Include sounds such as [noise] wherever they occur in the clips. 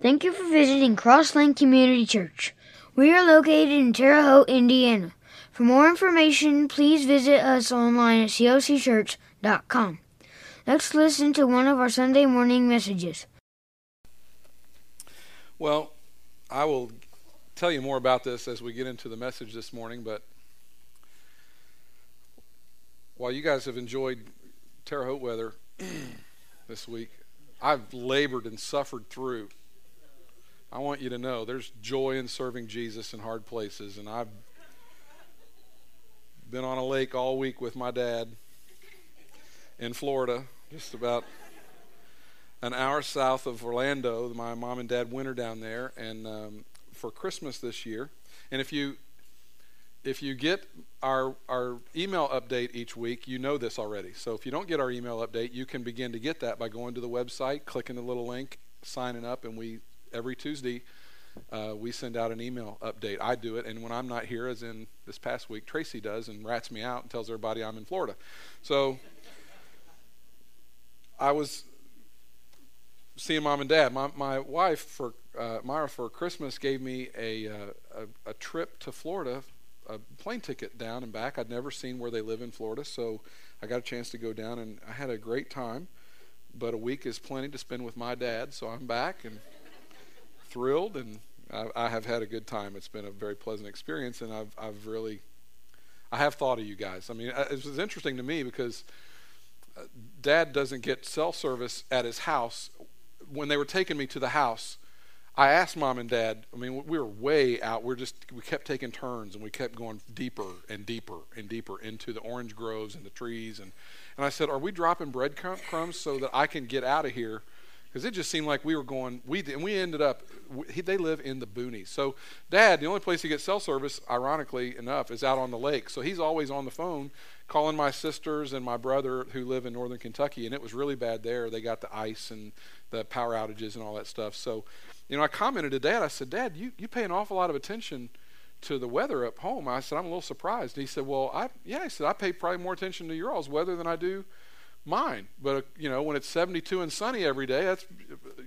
Thank you for visiting Crosslink Community Church. We are located in Terre Haute, Indiana. For more information, please visit us online at cocchurch.com. Let's listen to one of our Sunday morning messages. Well, I will tell you more about this as we get into the message this morning, but while you guys have enjoyed Terre Haute weather [clears throat] this week, I've labored and suffered through. I want you to know there's joy in serving Jesus in hard places, and I've been on a lake all week with my dad in Florida, just about an hour south of Orlando. My mom and dad winter down there, and um, for Christmas this year. And if you if you get our our email update each week, you know this already. So if you don't get our email update, you can begin to get that by going to the website, clicking the little link, signing up, and we every Tuesday uh, we send out an email update. I do it, and when I'm not here, as in this past week, Tracy does and rats me out and tells everybody I'm in Florida. So I was seeing mom and dad. My, my wife for uh, Myra for Christmas gave me a, uh, a, a trip to Florida, a plane ticket down and back. I'd never seen where they live in Florida, so I got a chance to go down and I had a great time. But a week is plenty to spend with my dad, so I'm back and thrilled and I, I have had a good time. It's been a very pleasant experience, and I've I've really I have thought of you guys. I mean, it was interesting to me because uh, Dad doesn't get cell service at his house. When they were taking me to the house, I asked Mom and Dad. I mean, we were way out. We're just we kept taking turns, and we kept going deeper and deeper and deeper into the orange groves and the trees. And and I said, "Are we dropping breadcrumbs so that I can get out of here?" Because it just seemed like we were going we and we ended up we, they live in the boonies. So dad the only place he gets cell service ironically enough is out on the lake. So he's always on the phone calling my sisters and my brother who live in northern kentucky and it was really bad there. They got the ice and the power outages and all that stuff. So you know i commented to dad. I said dad you, you pay an awful lot of attention to the weather up home. I said i'm a little surprised. And he said well i yeah he said i pay probably more attention to your all's weather than i do mine. But uh, you know, when it's 72 and sunny every day, that's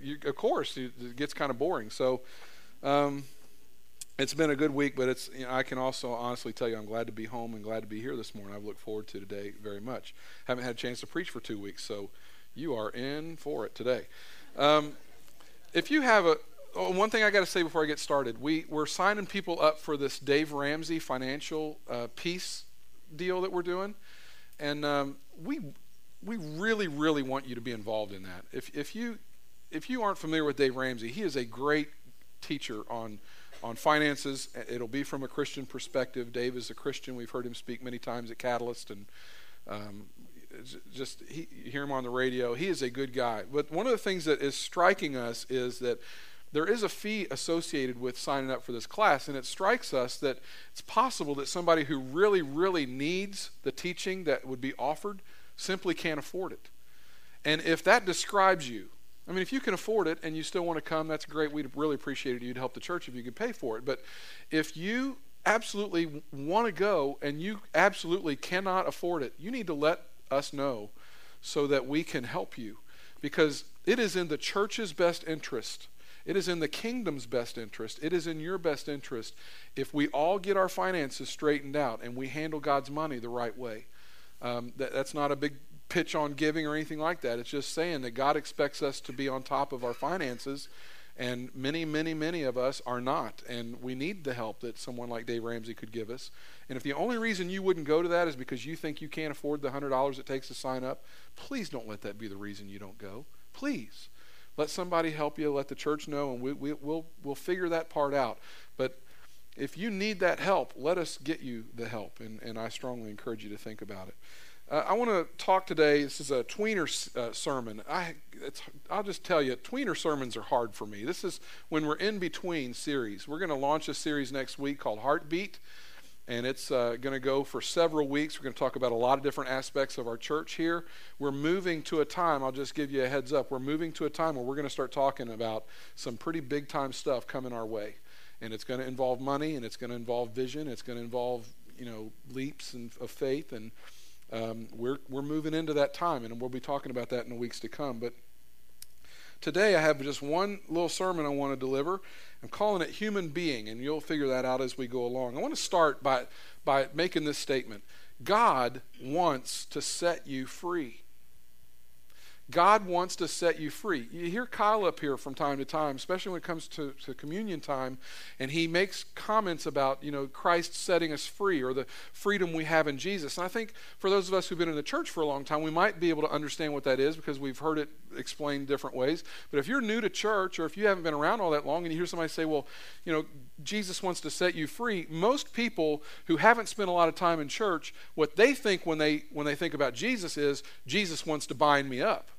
you, of course it gets kind of boring. So um, it's been a good week, but it's you know, I can also honestly tell you I'm glad to be home and glad to be here this morning. I've looked forward to today very much. Haven't had a chance to preach for two weeks, so you are in for it today. Um, if you have a oh, one thing I got to say before I get started, we we're signing people up for this Dave Ramsey financial uh, peace deal that we're doing, and um, we we really, really want you to be involved in that. If, if, you, if you aren't familiar with Dave Ramsey, he is a great teacher on, on finances. It'll be from a Christian perspective. Dave is a Christian. We've heard him speak many times at Catalyst, and um, just he, hear him on the radio. He is a good guy. But one of the things that is striking us is that there is a fee associated with signing up for this class, and it strikes us that it's possible that somebody who really, really needs the teaching that would be offered simply can't afford it. And if that describes you, I mean, if you can afford it and you still want to come, that's great. We'd really appreciate it. You'd help the church if you could pay for it. But if you absolutely want to go and you absolutely cannot afford it, you need to let us know so that we can help you. Because it is in the church's best interest. It is in the kingdom's best interest. It is in your best interest if we all get our finances straightened out and we handle God's money the right way. Um, that, that's not a big pitch on giving or anything like that. It's just saying that God expects us to be on top of our finances, and many, many, many of us are not. And we need the help that someone like Dave Ramsey could give us. And if the only reason you wouldn't go to that is because you think you can't afford the $100 it takes to sign up, please don't let that be the reason you don't go. Please. Let somebody help you, let the church know, and we, we, we'll, we'll figure that part out. But if you need that help, let us get you the help. And, and I strongly encourage you to think about it. Uh, I want to talk today. This is a tweener uh, sermon. I, I'll just tell you, tweener sermons are hard for me. This is when we're in between series. We're going to launch a series next week called Heartbeat, and it's uh, going to go for several weeks. We're going to talk about a lot of different aspects of our church here. We're moving to a time, I'll just give you a heads up, we're moving to a time where we're going to start talking about some pretty big time stuff coming our way and it's going to involve money and it's going to involve vision it's going to involve you know leaps and, of faith and um, we're, we're moving into that time and we'll be talking about that in the weeks to come but today I have just one little sermon I want to deliver. I'm calling it Human Being, and you'll figure that out as we go along. I want to start by, by making this statement God wants to set you free. God wants to set you free. You hear Kyle up here from time to time, especially when it comes to, to communion time, and he makes comments about, you know, Christ setting us free or the freedom we have in Jesus. And I think for those of us who've been in the church for a long time, we might be able to understand what that is because we've heard it explained different ways. But if you're new to church or if you haven't been around all that long and you hear somebody say, well, you know, Jesus wants to set you free, most people who haven't spent a lot of time in church, what they think when they when they think about Jesus is Jesus wants to bind me up.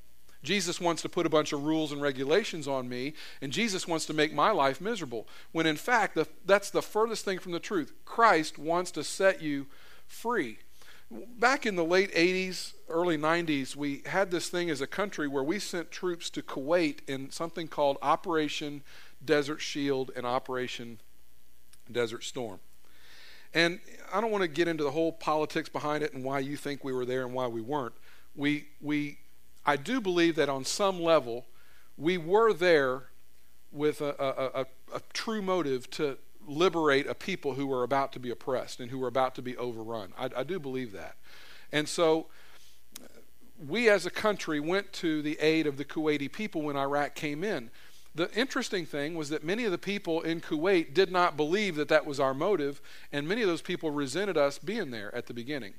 Jesus wants to put a bunch of rules and regulations on me, and Jesus wants to make my life miserable. When in fact, the, that's the furthest thing from the truth. Christ wants to set you free. Back in the late 80s, early 90s, we had this thing as a country where we sent troops to Kuwait in something called Operation Desert Shield and Operation Desert Storm. And I don't want to get into the whole politics behind it and why you think we were there and why we weren't. We, we I do believe that on some level, we were there with a, a, a, a, true motive to liberate a people who were about to be oppressed and who were about to be overrun. I, I do believe that. And so we as a country went to the aid of the Kuwaiti people when Iraq came in. The interesting thing was that many of the people in Kuwait did not believe that that was our motive, and many of those people resented us being there at the beginning.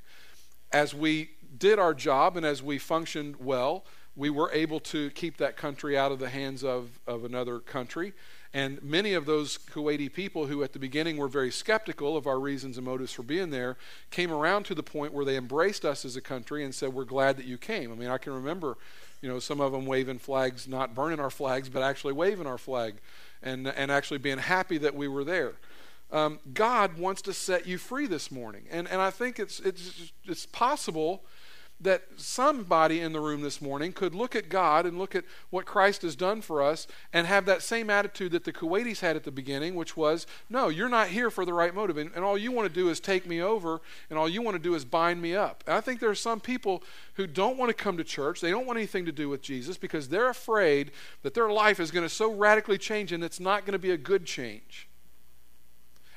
As we did our job and as we functioned well, we were able to keep that country out of the hands of, of another country. And many of those Kuwaiti people who at the beginning were very skeptical of our reasons and motives for being there came around to the point where they embraced us as a country and said, We're glad that you came. I mean, I can remember, you know, some of them waving flags, not burning our flags, but actually waving our flag and, and actually being happy that we were there. Um, God wants to set you free this morning. And, and I think it's, it's, it's possible that somebody in the room this morning could look at God and look at what Christ has done for us and have that same attitude that the Kuwaitis had at the beginning, which was, no, you're not here for the right motive. And, and all you want to do is take me over, and all you want to do is bind me up. And I think there are some people who don't want to come to church. They don't want anything to do with Jesus because they're afraid that their life is going to so radically change and it's not going to be a good change.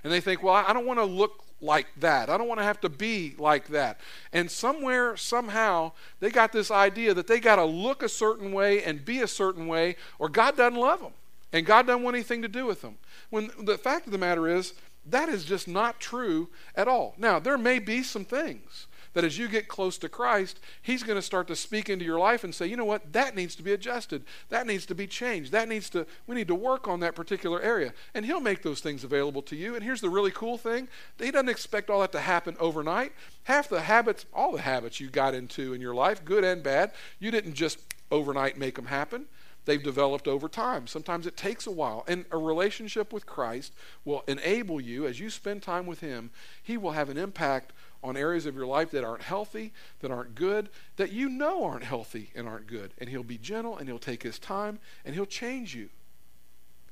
And they think, well, I don't want to look like that. I don't want to have to be like that. And somewhere, somehow, they got this idea that they got to look a certain way and be a certain way, or God doesn't love them. And God doesn't want anything to do with them. When the fact of the matter is, that is just not true at all. Now, there may be some things that as you get close to Christ, He's going to start to speak into your life and say, you know what, that needs to be adjusted. That needs to be changed. That needs to, we need to work on that particular area. And He'll make those things available to you. And here's the really cool thing He doesn't expect all that to happen overnight. Half the habits, all the habits you got into in your life, good and bad, you didn't just overnight make them happen they've developed over time. Sometimes it takes a while. And a relationship with Christ will enable you, as you spend time with Him, He will have an impact on areas of your life that aren't healthy, that aren't good, that you know aren't healthy and aren't good. And He'll be gentle and He'll take His time and He'll change you.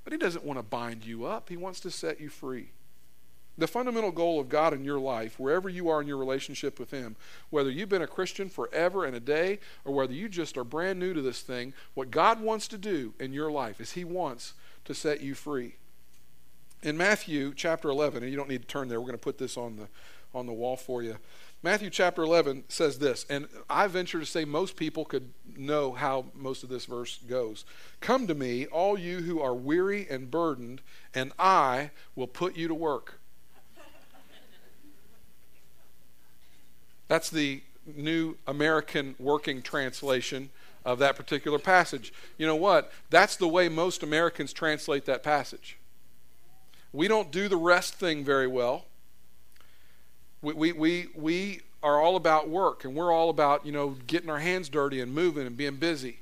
But He doesn't want to bind you up, He wants to set you free. The fundamental goal of God in your life, wherever you are in your relationship with Him, whether you've been a Christian forever and a day, or whether you just are brand new to this thing, what God wants to do in your life is He wants to set you free. In Matthew chapter 11, and you don't need to turn there, we're going to put this on the on the wall for you. Matthew chapter 11 says this, and I venture to say most people could know how most of this verse goes. Come to me, all you who are weary and burdened, and I will put you to work. That's the new American working translation of that particular passage. You know what? That's the way most Americans translate that passage. We don't do the rest thing very well. We, we, we, we are all about work and we're all about, you know, getting our hands dirty and moving and being busy.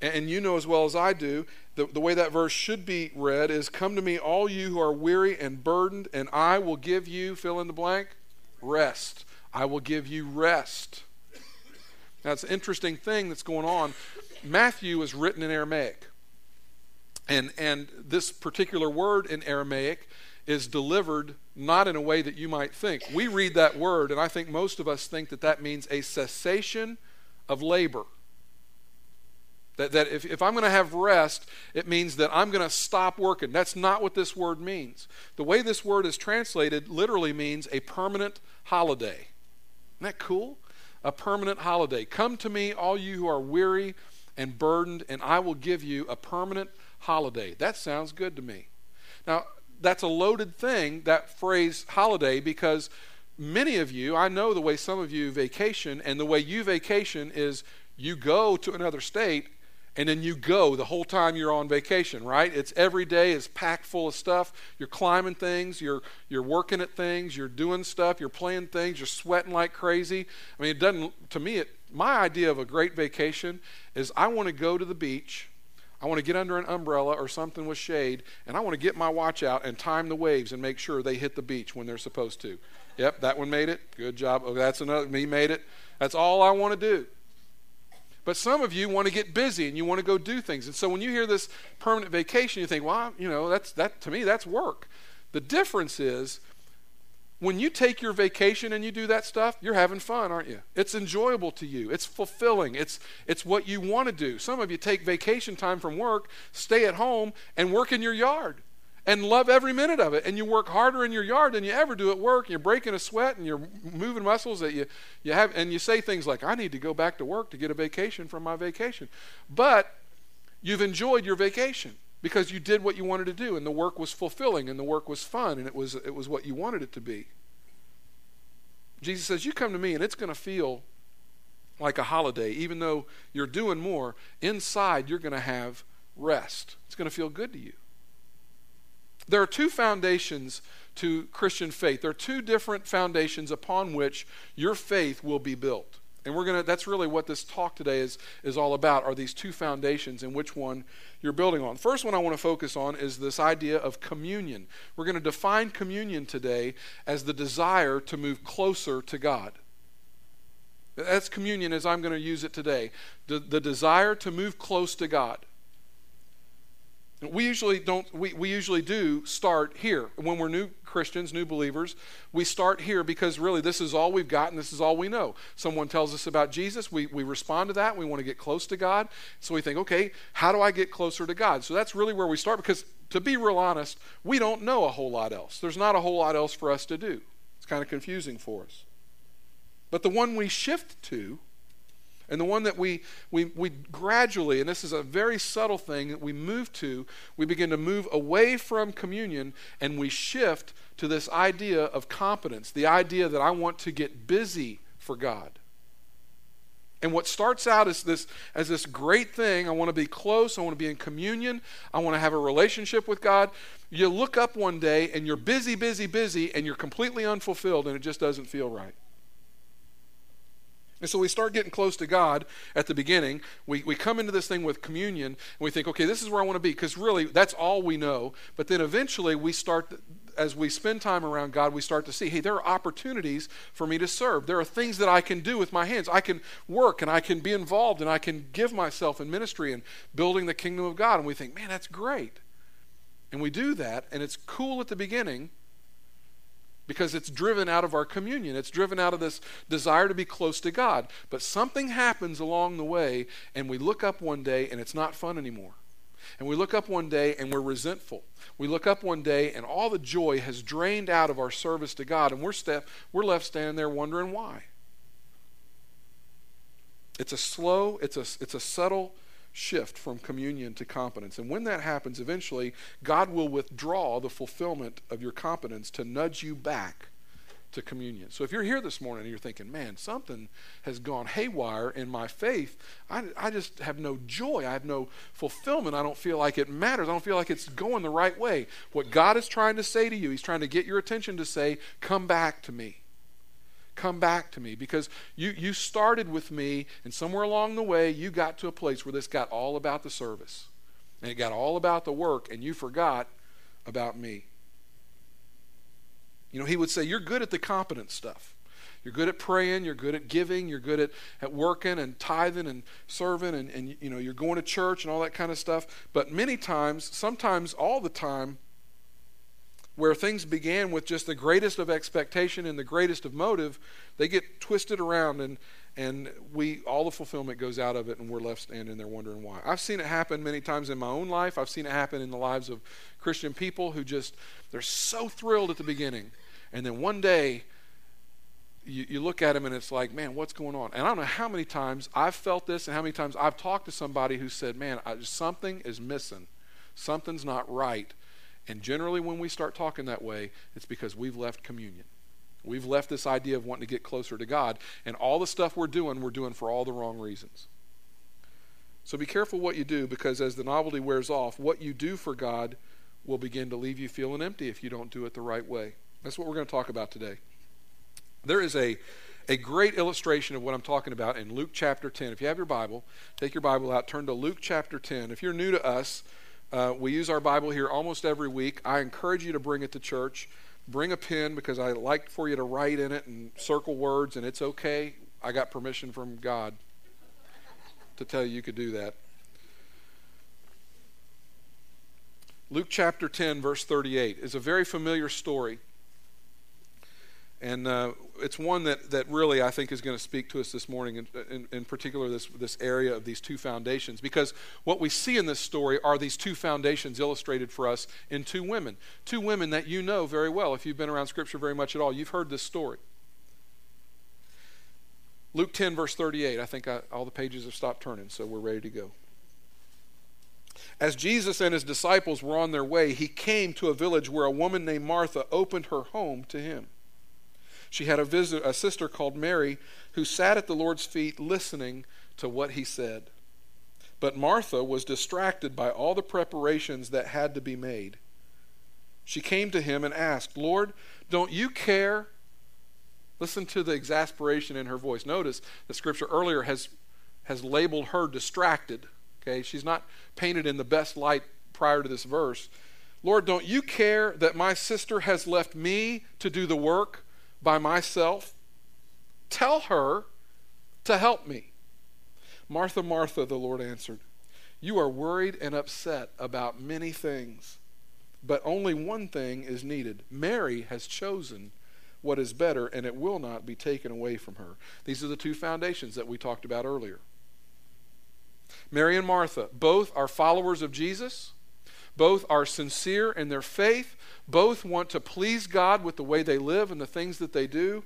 And, and you know as well as I do, the, the way that verse should be read is Come to me, all you who are weary and burdened, and I will give you, fill in the blank, rest. I will give you rest. Now, it's an interesting thing that's going on. Matthew is written in Aramaic. And, and this particular word in Aramaic is delivered not in a way that you might think. We read that word, and I think most of us think that that means a cessation of labor. That, that if, if I'm going to have rest, it means that I'm going to stop working. That's not what this word means. The way this word is translated literally means a permanent holiday. Isn't that cool? A permanent holiday. Come to me, all you who are weary and burdened, and I will give you a permanent holiday. That sounds good to me. Now, that's a loaded thing, that phrase holiday, because many of you, I know the way some of you vacation, and the way you vacation is you go to another state and then you go the whole time you're on vacation, right? It's every day is packed full of stuff. You're climbing things, you're you're working at things, you're doing stuff, you're playing things, you're sweating like crazy. I mean, it doesn't to me it my idea of a great vacation is I want to go to the beach. I want to get under an umbrella or something with shade, and I want to get my watch out and time the waves and make sure they hit the beach when they're supposed to. Yep, that one made it. Good job. Oh, that's another. Me made it. That's all I want to do. But some of you want to get busy and you want to go do things. And so when you hear this permanent vacation, you think, well, you know, that's that to me that's work. The difference is when you take your vacation and you do that stuff, you're having fun, aren't you? It's enjoyable to you. It's fulfilling. It's it's what you want to do. Some of you take vacation time from work, stay at home and work in your yard and love every minute of it. And you work harder in your yard than you ever do at work. You're breaking a sweat and you're moving muscles that you, you have. And you say things like, I need to go back to work to get a vacation from my vacation. But you've enjoyed your vacation because you did what you wanted to do and the work was fulfilling and the work was fun and it was, it was what you wanted it to be. Jesus says, You come to me and it's going to feel like a holiday. Even though you're doing more, inside you're going to have rest. It's going to feel good to you. There are two foundations to Christian faith. There are two different foundations upon which your faith will be built. And we're to that's really what this talk today is is all about are these two foundations and which one you're building on. The first one I want to focus on is this idea of communion. We're going to define communion today as the desire to move closer to God. That's communion as I'm going to use it today. The, the desire to move close to God. We usually don't we, we usually do start here. When we're new Christians, new believers, we start here because really this is all we've got and this is all we know. Someone tells us about Jesus, we, we respond to that, we want to get close to God. So we think, okay, how do I get closer to God? So that's really where we start because to be real honest, we don't know a whole lot else. There's not a whole lot else for us to do. It's kind of confusing for us. But the one we shift to and the one that we, we, we gradually, and this is a very subtle thing that we move to, we begin to move away from communion and we shift to this idea of competence, the idea that I want to get busy for God. And what starts out as this, as this great thing, I want to be close, I want to be in communion, I want to have a relationship with God. You look up one day and you're busy, busy, busy, and you're completely unfulfilled and it just doesn't feel right. And so we start getting close to God at the beginning. We, we come into this thing with communion and we think, okay, this is where I want to be, because really that's all we know. But then eventually we start, as we spend time around God, we start to see, hey, there are opportunities for me to serve. There are things that I can do with my hands. I can work and I can be involved and I can give myself in ministry and building the kingdom of God. And we think, man, that's great. And we do that, and it's cool at the beginning because it's driven out of our communion. It's driven out of this desire to be close to God. But something happens along the way, and we look up one day and it's not fun anymore. And we look up one day and we're resentful. We look up one day and all the joy has drained out of our service to God, and we're, step, we're left standing there wondering why. It's a slow, it's a, it's a subtle shift from communion to competence. And when that happens, eventually, God will withdraw the fulfillment of your competence to nudge you back to communion. So if you're here this morning and you're thinking, man, something has gone haywire in my faith, I, I just have no joy. I have no fulfillment. I don't feel like it matters. I don't feel like it's going the right way. What God is trying to say to you, He's trying to get your attention to say, come back to me come back to me because you, you started with me, and somewhere along the way, you got to a place where this got all about the service and it got all about the work, and you forgot about me. You know, he would say, You're good at the competent stuff. You're good at praying, you're good at giving, you're good at, at working and tithing and serving, and, and you know, you're going to church and all that kind of stuff. But many times, sometimes all the time, where things began with just the greatest of expectation and the greatest of motive, they get twisted around and, and we all the fulfillment goes out of it and we're left standing there wondering why. I've seen it happen many times in my own life. I've seen it happen in the lives of christian people who just they're so thrilled at the beginning. And then one day you, you look at them and it's like man what's going on? And i don't know how many times i've felt this and how many times i've talked to somebody who said man I, something is missing. Something's not right and generally when we start talking that way it's because we've left communion We've left this idea of wanting to get closer to God, and all the stuff we're doing, we're doing for all the wrong reasons. So be careful what you do because as the novelty wears off, what you do for God will begin to leave you feeling empty if you don't do it the right way. That's what we're going to talk about today. There is a, a great illustration of what I'm talking about in Luke chapter 10. If you have your Bible, take your Bible out, turn to Luke chapter 10. If you're new to us, uh, we use our Bible here almost every week. I encourage you to bring it to church bring a pen because I like for you to write in it and circle words, and it's okay. I got permission from God to tell you you could do that. Luke chapter 10, verse 38 is a very familiar story. And uh, it's one that, that really I think is going to speak to us this morning, in, in, in, particular this, this area of these two foundations. Because what we see in this story are these two foundations illustrated for us in two women. Two women that you know very well. If you've been around Scripture very much at all, you've heard this story. Luke 10, verse 38. I think I, all the pages have stopped turning, so we're ready to go. As Jesus and his disciples were on their way, he came to a village where a woman named Martha opened her home to him. She had a, visit, a sister called Mary who sat at the Lord's feet listening to what he said. But Martha was distracted by all the preparations that had to be made. She came to him and asked, Lord, don't you care? Listen to the exasperation in her voice. Notice the scripture earlier has, has labeled her distracted. Okay, she's not painted in the best light prior to this verse. Lord, don't you care that my sister has left me to do the work? By myself? Tell her to help me. Martha, Martha, the Lord answered, You are worried and upset about many things, but only one thing is needed. Mary has chosen what is better, and it will not be taken away from her. These are the two foundations that we talked about earlier. Mary and Martha, both are followers of Jesus. Both are sincere in their faith. Both want to please God with the way they live and the things that they do.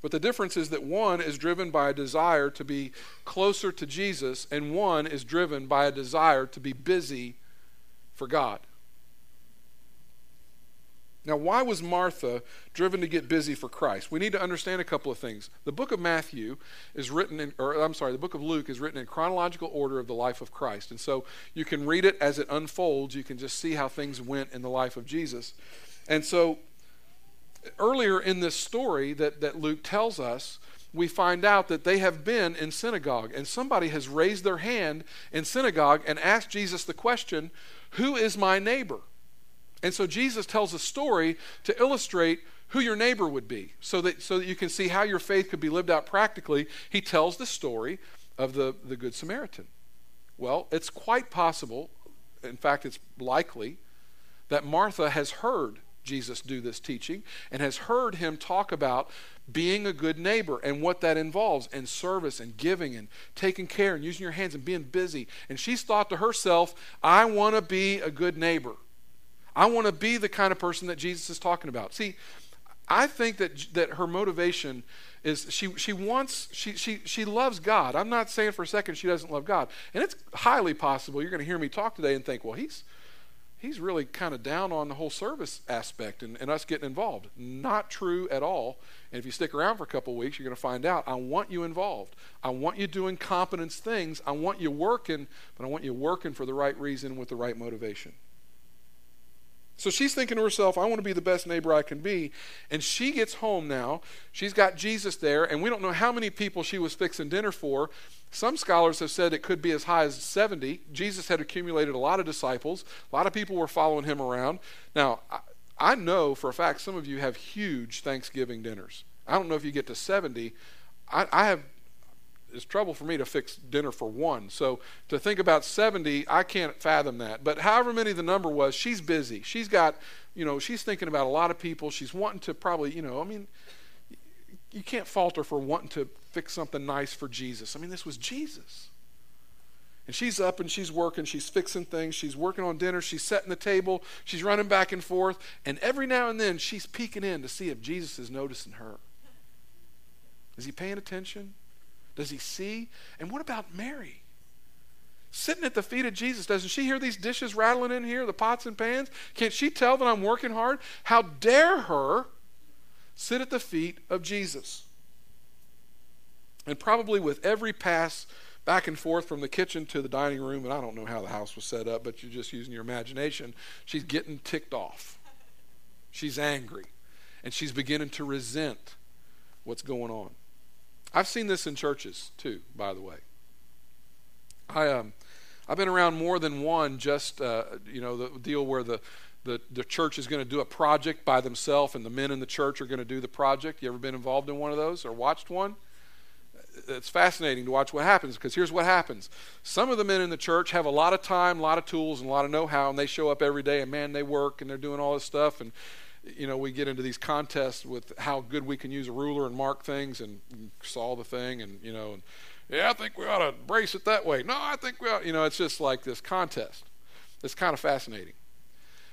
But the difference is that one is driven by a desire to be closer to Jesus, and one is driven by a desire to be busy for God. Now, why was Martha driven to get busy for Christ? We need to understand a couple of things. The book of Matthew is written in, or I'm sorry, the book of Luke is written in chronological order of the life of Christ. And so you can read it as it unfolds. You can just see how things went in the life of Jesus. And so earlier in this story that, that Luke tells us, we find out that they have been in synagogue, and somebody has raised their hand in synagogue and asked Jesus the question, Who is my neighbor? And so Jesus tells a story to illustrate who your neighbor would be so that, so that you can see how your faith could be lived out practically. He tells the story of the, the Good Samaritan. Well, it's quite possible, in fact, it's likely, that Martha has heard Jesus do this teaching and has heard him talk about being a good neighbor and what that involves and service and giving and taking care and using your hands and being busy. And she's thought to herself, I want to be a good neighbor. I want to be the kind of person that Jesus is talking about. See, I think that that her motivation is she she wants she she she loves God. I'm not saying for a second she doesn't love God. And it's highly possible you're going to hear me talk today and think, well, he's he's really kind of down on the whole service aspect and, and us getting involved. Not true at all. And if you stick around for a couple weeks, you're going to find out I want you involved. I want you doing competence things. I want you working, but I want you working for the right reason with the right motivation. So she's thinking to herself, I want to be the best neighbor I can be. And she gets home now. She's got Jesus there, and we don't know how many people she was fixing dinner for. Some scholars have said it could be as high as 70. Jesus had accumulated a lot of disciples, a lot of people were following him around. Now, I, know for a fact some of you have huge Thanksgiving dinners. I don't know if you get to 70. I, I have it's trouble for me to fix dinner for one. So to think about 70, I can't fathom that. But however many the number was, she's busy. She's got, you know, she's thinking about a lot of people. She's wanting to probably, you know, I mean, you can't fault her for wanting to fix something nice for Jesus. I mean, this was Jesus. And she's up and she's working, she's fixing things, she's working on dinner, she's setting the table, she's running back and forth, and every now and then she's peeking in to see if Jesus is noticing her. Is he paying attention? Does he see? And what about Mary? Sitting at the feet of Jesus, doesn't she hear these dishes rattling in here, the pots and pans? Can't she tell that I'm working hard? How dare her sit at the feet of Jesus? And probably with every pass back and forth from the kitchen to the dining room, and I don't know how the house was set up, but you're just using your imagination, she's getting ticked off. She's angry. And she's beginning to resent what's going on. I've seen this in churches too, by the way. I um, I've been around more than one. Just uh, you know, the deal where the the, the church is going to do a project by themselves, and the men in the church are going to do the project. You ever been involved in one of those or watched one? It's fascinating to watch what happens because here's what happens. Some of the men in the church have a lot of time, a lot of tools, and a lot of know how, and they show up every day, and man, they work and they're doing all this stuff. And you know, we get into these contests with how good we can use a ruler and mark things and saw the thing and, you know, and, yeah, I think we ought to brace it that way. No, I think we ought, you know, it's just like this contest. It's kind of fascinating.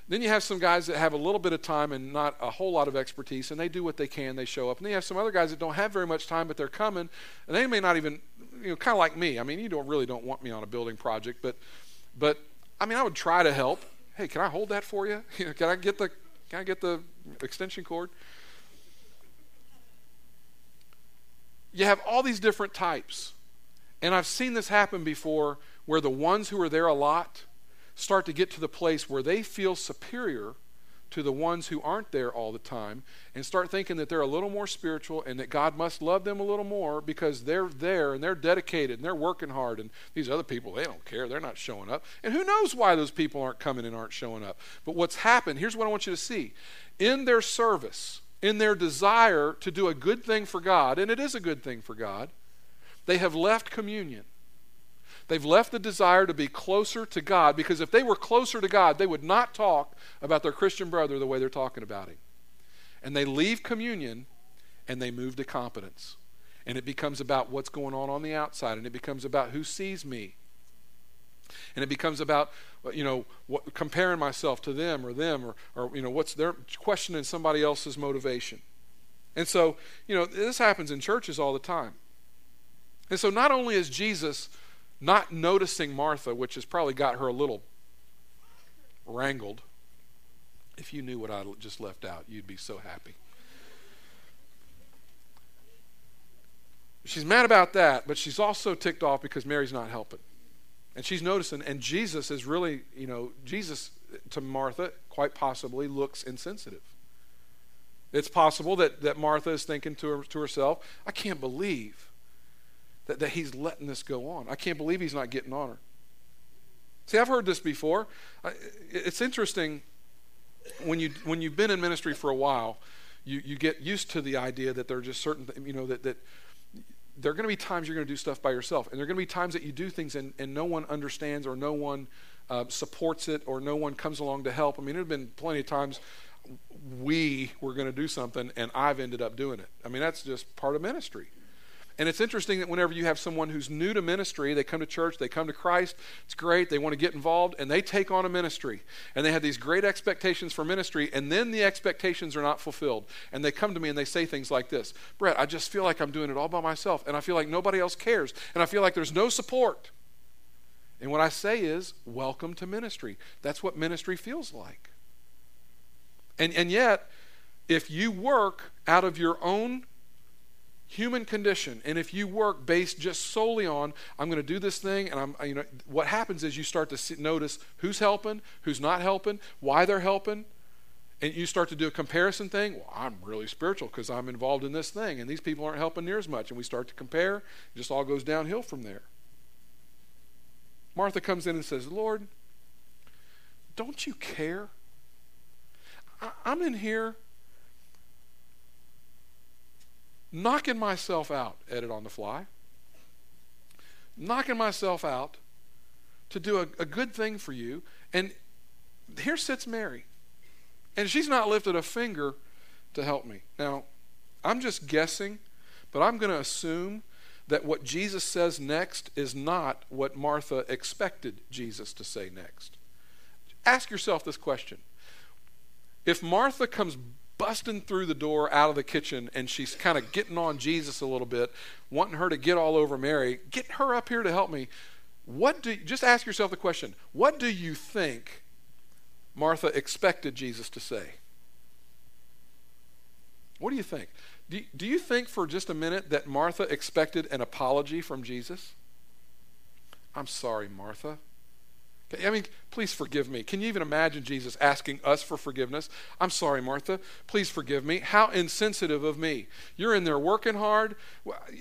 Then you have some guys that have a little bit of time and not a whole lot of expertise, and they do what they can. They show up. And then you have some other guys that don't have very much time, but they're coming, and they may not even, you know, kind of like me. I mean, you don't really don't want me on a building project, but, but I mean, I would try to help. Hey, can I hold that for you? You [laughs] know, can I get the can I get the extension cord? You have all these different types. And I've seen this happen before where the ones who are there a lot start to get to the place where they feel superior to the ones who aren't there all the time and start thinking that they're a little more spiritual and that God must love them a little more because they're there and they're dedicated and they're working hard and these other people they don't care. They're not showing up. And who knows why those people aren't coming and aren't showing up? But what's happened here's what I want you to see. In their service in their desire to do a good thing for God and it is a good thing for God they have left communion They've left the desire to be closer to God because if they were closer to God, they would not talk about their Christian brother the way they're talking about him. And they leave communion and they move to competence. And it becomes about what's going on on the outside and it becomes about who sees me. And it becomes about, you know, what, comparing myself to them or them or, or, you know, what's their questioning somebody else's motivation. And so, you know, this happens in churches all the time. And so not only is Jesus not noticing Martha, which has probably got her a little wrangled. If you knew what I just left out, you'd be so happy. She's mad about that, but she's also ticked off because Mary's not helping. And she's noticing, and Jesus is really, you know, Jesus to Martha quite possibly looks insensitive. It's possible that, that Martha is thinking to, her, to herself, I can't believe that, that he's letting this go on. I can't believe he's not getting on her. See, I've heard this before. It's interesting when you when you've been in ministry for a while, you, you get used to the idea that there are just certain you know that that there are going to be times you're going to do stuff by yourself, and there are going to be times that you do things and, and no one understands or no one uh, supports it or no one comes along to help. I mean, there have been plenty of times we were going to do something and I've ended up doing it. I mean, that's just part of ministry. And it's interesting that whenever you have someone who's new to ministry, they come to church, they come to Christ, it's great, they want to get involved, and they take on a ministry. And they have these great expectations for ministry, and then the expectations are not fulfilled. And they come to me and they say things like this Brett, I just feel like I'm doing it all by myself, and I feel like nobody else cares, and I feel like there's no support. And what I say is, welcome to ministry. That's what ministry feels like. And, and yet, if you work out of your own human condition. And if you work based just solely on i'm going to do this thing and i'm you know what happens is you start to see, notice who's helping who's not helping why they're helping and you start to do a comparison thing well i'm really spiritual because i'm involved in this thing and these people aren't helping near as much and we start to compare it just all goes downhill from there. Martha comes in and says lord don't you care? I, i'm in here knocking myself out, edit on the fly, knocking myself out to do a, a good thing for you. And here sits Mary. And she's not lifted a finger to help me. Now, I'm just guessing But I'm going to assume that what Jesus says next is not what Martha expected Jesus to say next. Ask yourself this question. If Martha comes busting through the door out of the kitchen and she's kind of getting on Jesus a little bit, wanting her to get all over Mary, get her up here to help me. What do just ask yourself the question, what do you think Martha expected Jesus to say? What do you think? Do, do you think for just a minute that Martha expected an apology from Jesus? I'm sorry, Martha. I mean, please forgive me. Can you even imagine Jesus asking us for forgiveness? I'm sorry, Martha. Please forgive me. How insensitive of me. You're in there working hard.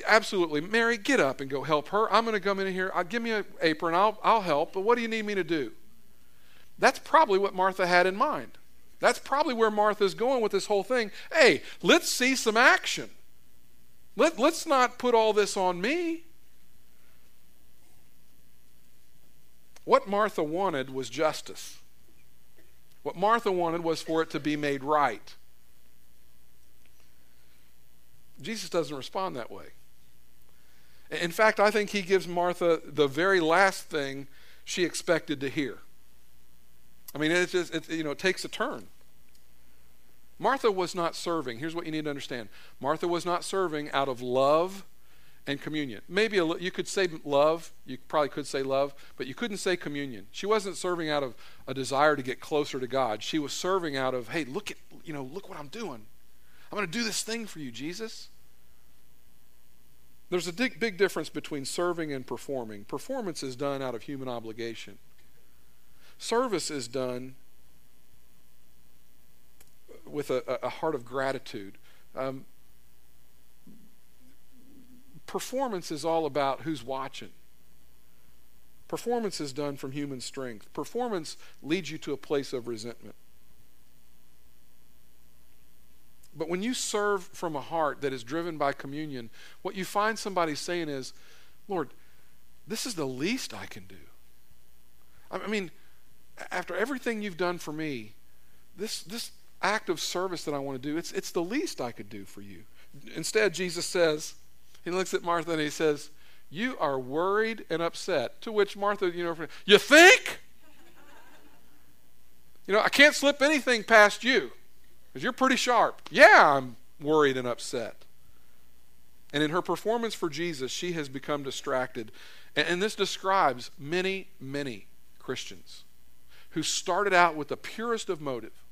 Absolutely. Mary, get up and go help her. I'm going to come in here. I'll, give me an apron. I'll, I'll help. But what do you need me to do? That's probably what Martha had in mind. That's probably where Martha's going with this whole thing. Hey, let's see some action. Let, let's not put all this on me. What Martha wanted was justice. What Martha wanted was for it to be made right. Jesus doesn't respond that way. In fact, I think he gives Martha the very last thing she expected to hear. I mean, it just it, you know it takes a turn. Martha was not serving. Here's what you need to understand: Martha was not serving out of love and communion. Maybe a, you could say love, you probably could say love, but you couldn't say communion. She wasn't serving out of a desire to get closer to God. She was serving out of, hey, look at, you know, look what I'm doing. I'm going to do this thing for you, Jesus. There's a big, big difference between serving and performing. Performance is done out of human obligation. Service is done with a, a heart of gratitude. Um, performance is all about who's watching. Performance is done from human strength. Performance leads you to a place of resentment. But when you serve from a heart that is driven by communion, what you find somebody saying is, Lord, this is the least I can do. I mean, after everything you've done for me, this, this act of service that I want to do, it's, it's the least I could do for you. Instead, Jesus says, he looks at Martha and he says, You are worried and upset. To which Martha, you know, you think? You know, I can't slip anything past you because you're pretty sharp. Yeah, I'm worried and upset. And in her performance for Jesus, she has become distracted. And, this describes many, many Christians who started out with the purest of motive.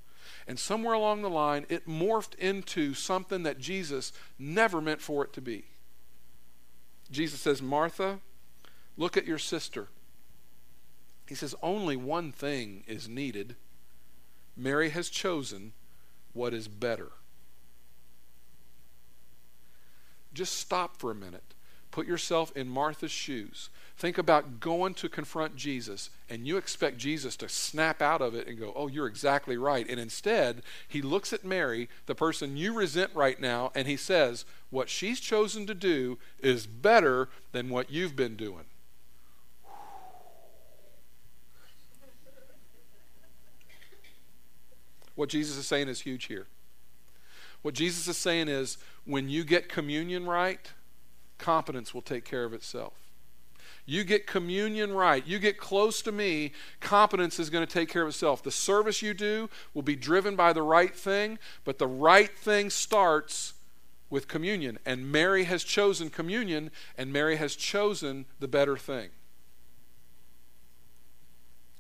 And somewhere along the line, it morphed into something that Jesus never meant for it to be. Jesus says, Martha, look at your sister. He says, only one thing is needed. Mary has chosen what is better. Just stop for a minute. Put yourself in Martha's shoes. Think about going to confront Jesus, and you expect Jesus to snap out of it and go, Oh, you're exactly right. And instead, he looks at Mary, the person you resent right now, and he says, What she's chosen to do is better than what you've been doing. What Jesus is saying is huge here. What Jesus is saying is when you get communion right, competence will take care of itself. You get communion right. You get close to me, competence is going to take care of itself. The service you do will be driven by the right thing, but the right thing starts with communion. And Mary has chosen communion, and Mary has chosen the better thing.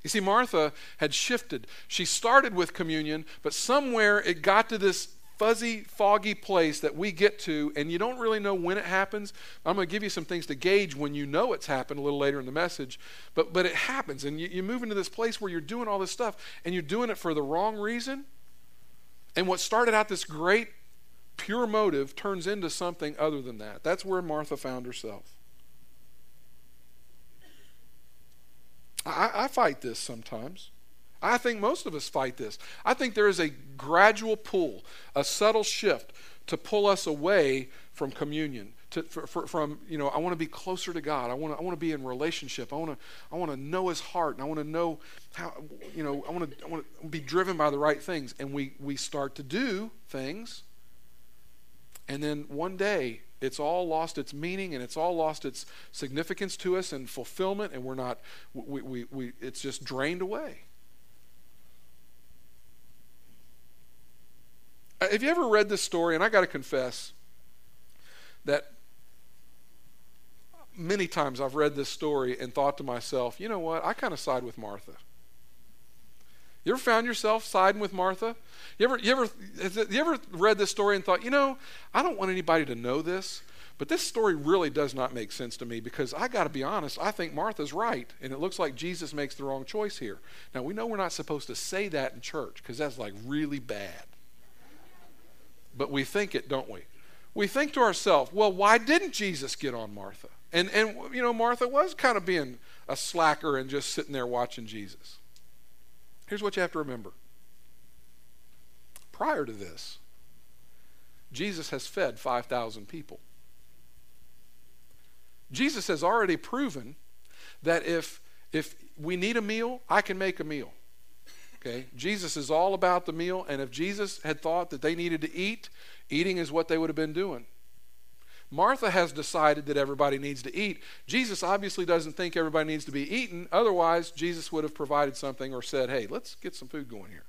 You see, Martha had shifted. She started with communion, but somewhere it got to this fuzzy, foggy place that we get to, and you don't really know when it happens. I'm going to give you some things to gauge when you know it's happened a little later in the message. But, but it happens, and you, you move into this place where you're doing all this stuff, and you're doing it for the wrong reason. And what started out this great, pure motive turns into something other than that. That's where Martha found herself. I, I fight this sometimes. I think most of us fight this. I think there is a gradual pull, a subtle shift to pull us away from communion. To, for, for, from you know, I want to be closer to God. I want to, I want to be in relationship. I want to, I want to know His heart, and I want to know how, you know, I want to, I want to be driven by the right things. And we we start to do things, and then one day it's all lost its meaning and it's all lost its significance to us and fulfillment, and we're not, we, we, we, it's just drained away. Uh, have you ever read this story? And I got to confess that many times I've read this story and thought to myself, you know what? I kind of side with Martha. You ever found yourself siding with Martha? You ever, you ever, you ever read this story and thought, you know, I don't want anybody to know this, but this story really does not make sense to me because I got to be honest, I think Martha's right, and it looks like Jesus makes the wrong choice here. Now, we know we're not supposed to say that in church because that's like really bad. But we think it, don't we? We think to ourselves, well, why didn't Jesus get on Martha? And, and you know, Martha was kind of being a slacker and just sitting there watching Jesus. Here's what you have to remember prior to this, Jesus has fed 5,000 people. Jesus has already proven that if, if we need a meal, I can make a meal. Okay? Jesus is all about the meal, and if Jesus had thought that they needed to eat, eating is what they would have been doing. Martha has decided that everybody needs to eat. Jesus obviously doesn't think everybody needs to be eaten. Otherwise, Jesus would have provided something or said, hey, let's get some food going here.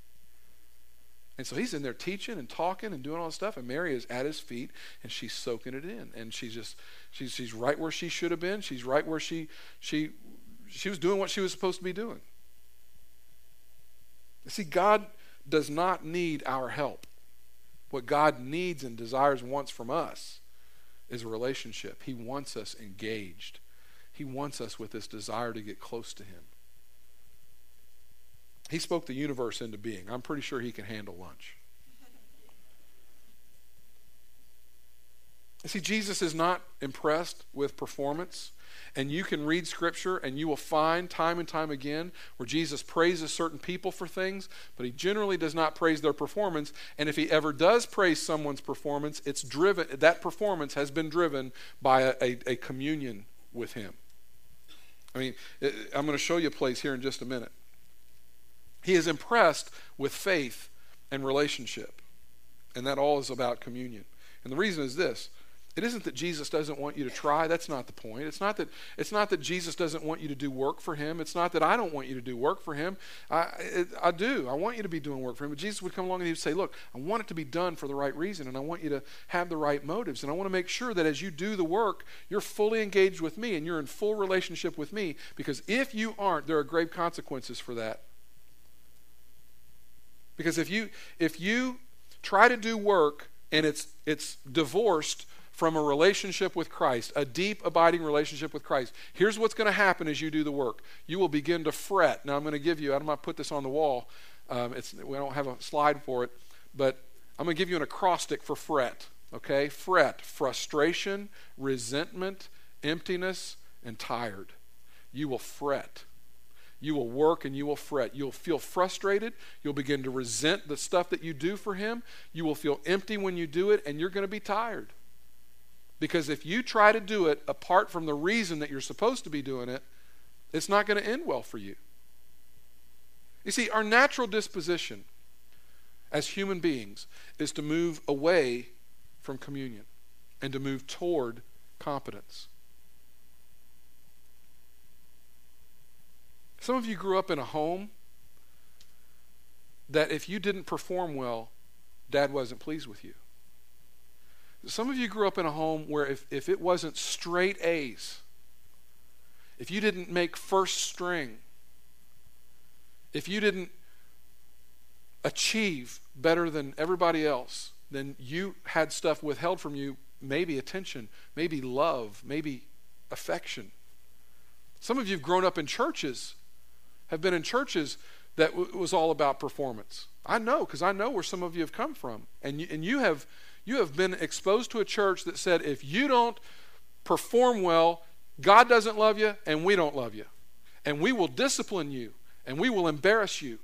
And so he's in there teaching and talking and doing all this stuff, and Mary is at his feet and she's soaking it in. And she's just she's she's right where she should have been. She's right where she she she was doing what she was supposed to be doing. See, God does not need our help. What God needs and desires wants from us is a relationship. He wants us engaged. He wants us with this desire to get close to Him. He spoke the universe into being. I'm pretty sure he can handle lunch. See, Jesus is not impressed with performance. And you can read scripture and you will find time and time again where Jesus praises certain people for things, but he generally does not praise their performance. And if he ever does praise someone's performance, it's driven that performance has been driven by a, a, a communion with him. I mean, I'm going to show you a place here in just a minute. He is impressed with faith and relationship. And that all is about communion. And the reason is this it isn't that Jesus doesn't want you to try. That's not the point. It's not that, it's not that Jesus doesn't want you to do work for him. It's not that I don't want you to do work for him. I, it, I do. I want you to be doing work for him. But Jesus would come along and he would say, Look, I want it to be done for the right reason, and I want you to have the right motives. And I want to make sure that as you do the work, you're fully engaged with me and you're in full relationship with me. Because if you aren't, there are grave consequences for that. Because if you if you try to do work and it's it's divorced from a relationship with Christ, a deep abiding relationship with Christ, here's what's going to happen as you do the work. You will begin to fret. Now I'm going to give you. I'm going to put this on the wall. Um, it's we don't have a slide for it, but I'm going to give you an acrostic for fret. Okay, fret, frustration, resentment, emptiness, and tired. You will fret. You will work and you will fret. You'll feel frustrated. You'll begin to resent the stuff that you do for Him. You will feel empty when you do it, and you're going to be tired. Because if you try to do it apart from the reason that you're supposed to be doing it, it's not going to end well for you. You see, our natural disposition as human beings is to move away from communion and to move toward competence. Some of you grew up in a home that if you didn't perform well, dad wasn't pleased with you. Some of you grew up in a home where if, if it wasn't straight A's, if you didn't make first string, if you didn't achieve better than everybody else, then you had stuff withheld from you maybe attention, maybe love, maybe affection. Some of you have grown up in churches have been in churches that w- was all about performance. I know because I know where some of you have come from, and and you have you have been exposed to a church that said if you don't perform well, God doesn't love you, and we don't love you, and we will discipline you, and we will embarrass you,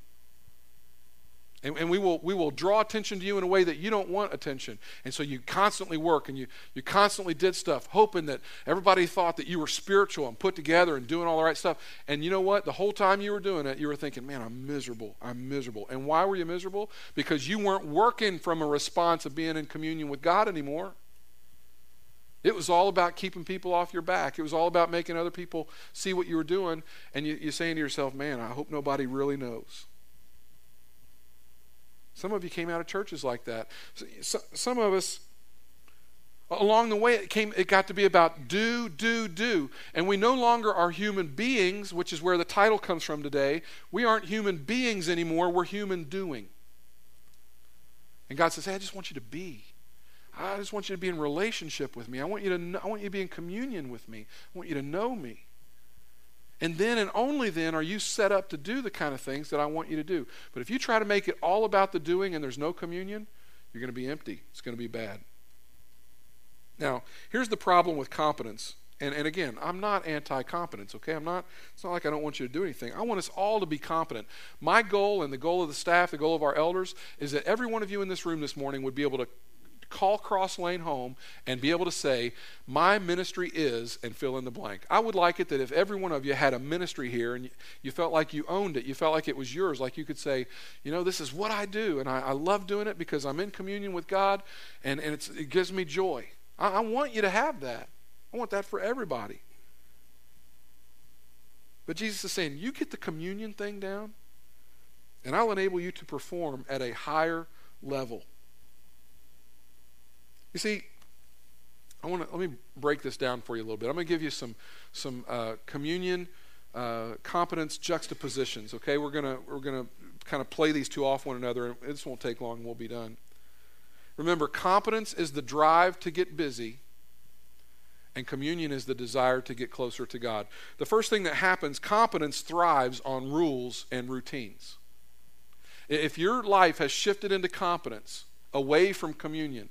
and, and, we, will, we will draw attention to you in a way that you don't want attention. And so you constantly work and you, you constantly did stuff, hoping that everybody thought that you were spiritual and put together and doing all the right stuff. And you know what? The whole time you were doing it, you were thinking, man, I'm miserable. I'm miserable. And why were you miserable? Because you weren't working from a response of being in communion with God anymore. It was all about keeping people off your back. It was all about making other people see what you were doing. And you, you're saying to yourself, man, I hope nobody really knows. Some of you came out of churches like that. So, some of us, along the way, it came. It got to be about do, do, do, and we no longer are human beings, which is where the title comes from today. We aren't human beings anymore. We're human doing. And God says, "Hey, I just want you to be. I just want you to be in relationship with me. I want you to. Know, I want you to be in communion with me. I want you to know me." And then and only then are you set up to do the kind of things that I want you to do. But if you try to make it all about the doing and there's no communion, you're going to be empty. It's going to be bad. Now, here's the problem with competence. And, and again, I'm not anti competence, okay? I'm not, it's not like I don't want you to do anything. I want us all to be competent. My goal and the goal of the staff, the goal of our elders, is that every one of you in this room this morning would be able to call Cross Lane home and be able to say, My ministry is, and fill in the blank. I would like it that if every one of you had a ministry here and you, felt like you owned it, you felt like it was yours, like you could say, You know, this is what I do, and I, I love doing it because I'm in communion with God and, and it gives me joy. I, I want you to have that. I want that for everybody. But Jesus is saying, You get the communion thing down, and I'll enable you to perform at a higher level. You see, I want to let me break this down for you a little bit. I'm going to give you some some uh, communion uh, competence juxtapositions. Okay, we're gonna we're gonna kind of play these two off one another. and This won't take long. We'll be done. Remember, competence is the drive to get busy, and communion is the desire to get closer to God. The first thing that happens, competence thrives on rules and routines. If your life has shifted into competence away from communion,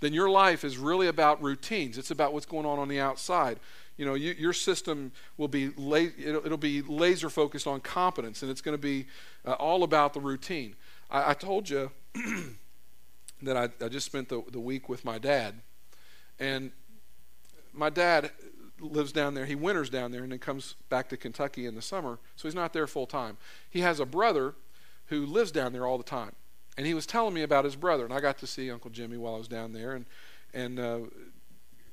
then your life is really about routines. It's about what's going on on the outside. You know, you, your system will be la- it'll, it'll, be laser focused on competence, and it's going to be uh, all about the routine. I, I told you [clears throat] that I, I just spent the, the week with my dad, and my dad lives down there. He winters down there and then comes back to Kentucky in the summer, so he's not there full time. He has a brother who lives down there all the time. And he was telling me about his brother, and I got to see Uncle Jimmy while I was down there. And and uh,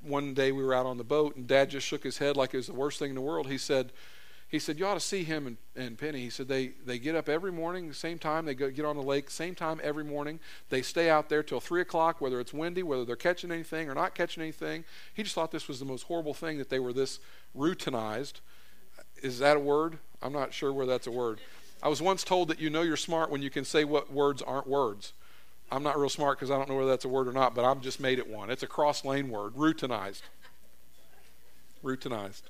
one day we were out on the boat, and Dad just shook his head like it was the worst thing in the world. He said, he said you ought to see him and, and Penny. He said they they get up every morning, same time. They go get on the lake, same time every morning. They stay out there till three o'clock, whether it's windy, whether they're catching anything or not catching anything. He just thought this was the most horrible thing that they were this routinized. Is that a word? I'm not sure where that's a word. I was once told that you know you're smart when you can say what words aren't words. I'm not real smart because I don't know whether that's a word or not, but I've just made it one. It's a cross lane word, routinized. routinized.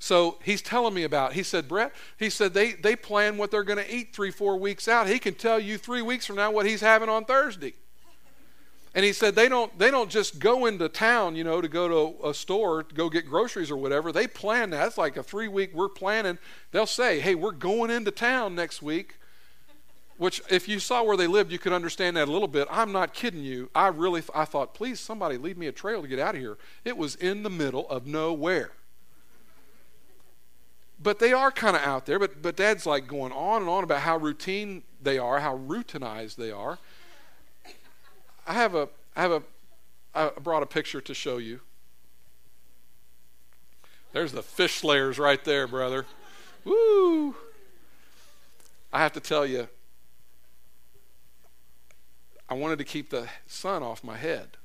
So he's telling me about, he said, Brett, he said they, they plan what they're going to eat three, four weeks out. He can tell you three weeks from now what he's having on Thursday. And he said they don't they don't just go into town, you know, to go to a store to go get groceries or whatever. They plan that. It's like a three week. We're planning. They'll say, "Hey, we're going into town next week." Which, if you saw where they lived, you could understand that a little bit. I'm not kidding you. I really I thought, please, somebody leave me a trail to get out of here. It was in the middle of nowhere. But they are kind of out there. But but Dad's like going on and on about how routine they are, how routinized they are. I have a I have a I brought a picture to show you. There's the fish slayers right there, brother. Woo! I have to tell you, I wanted to keep the sun off my head.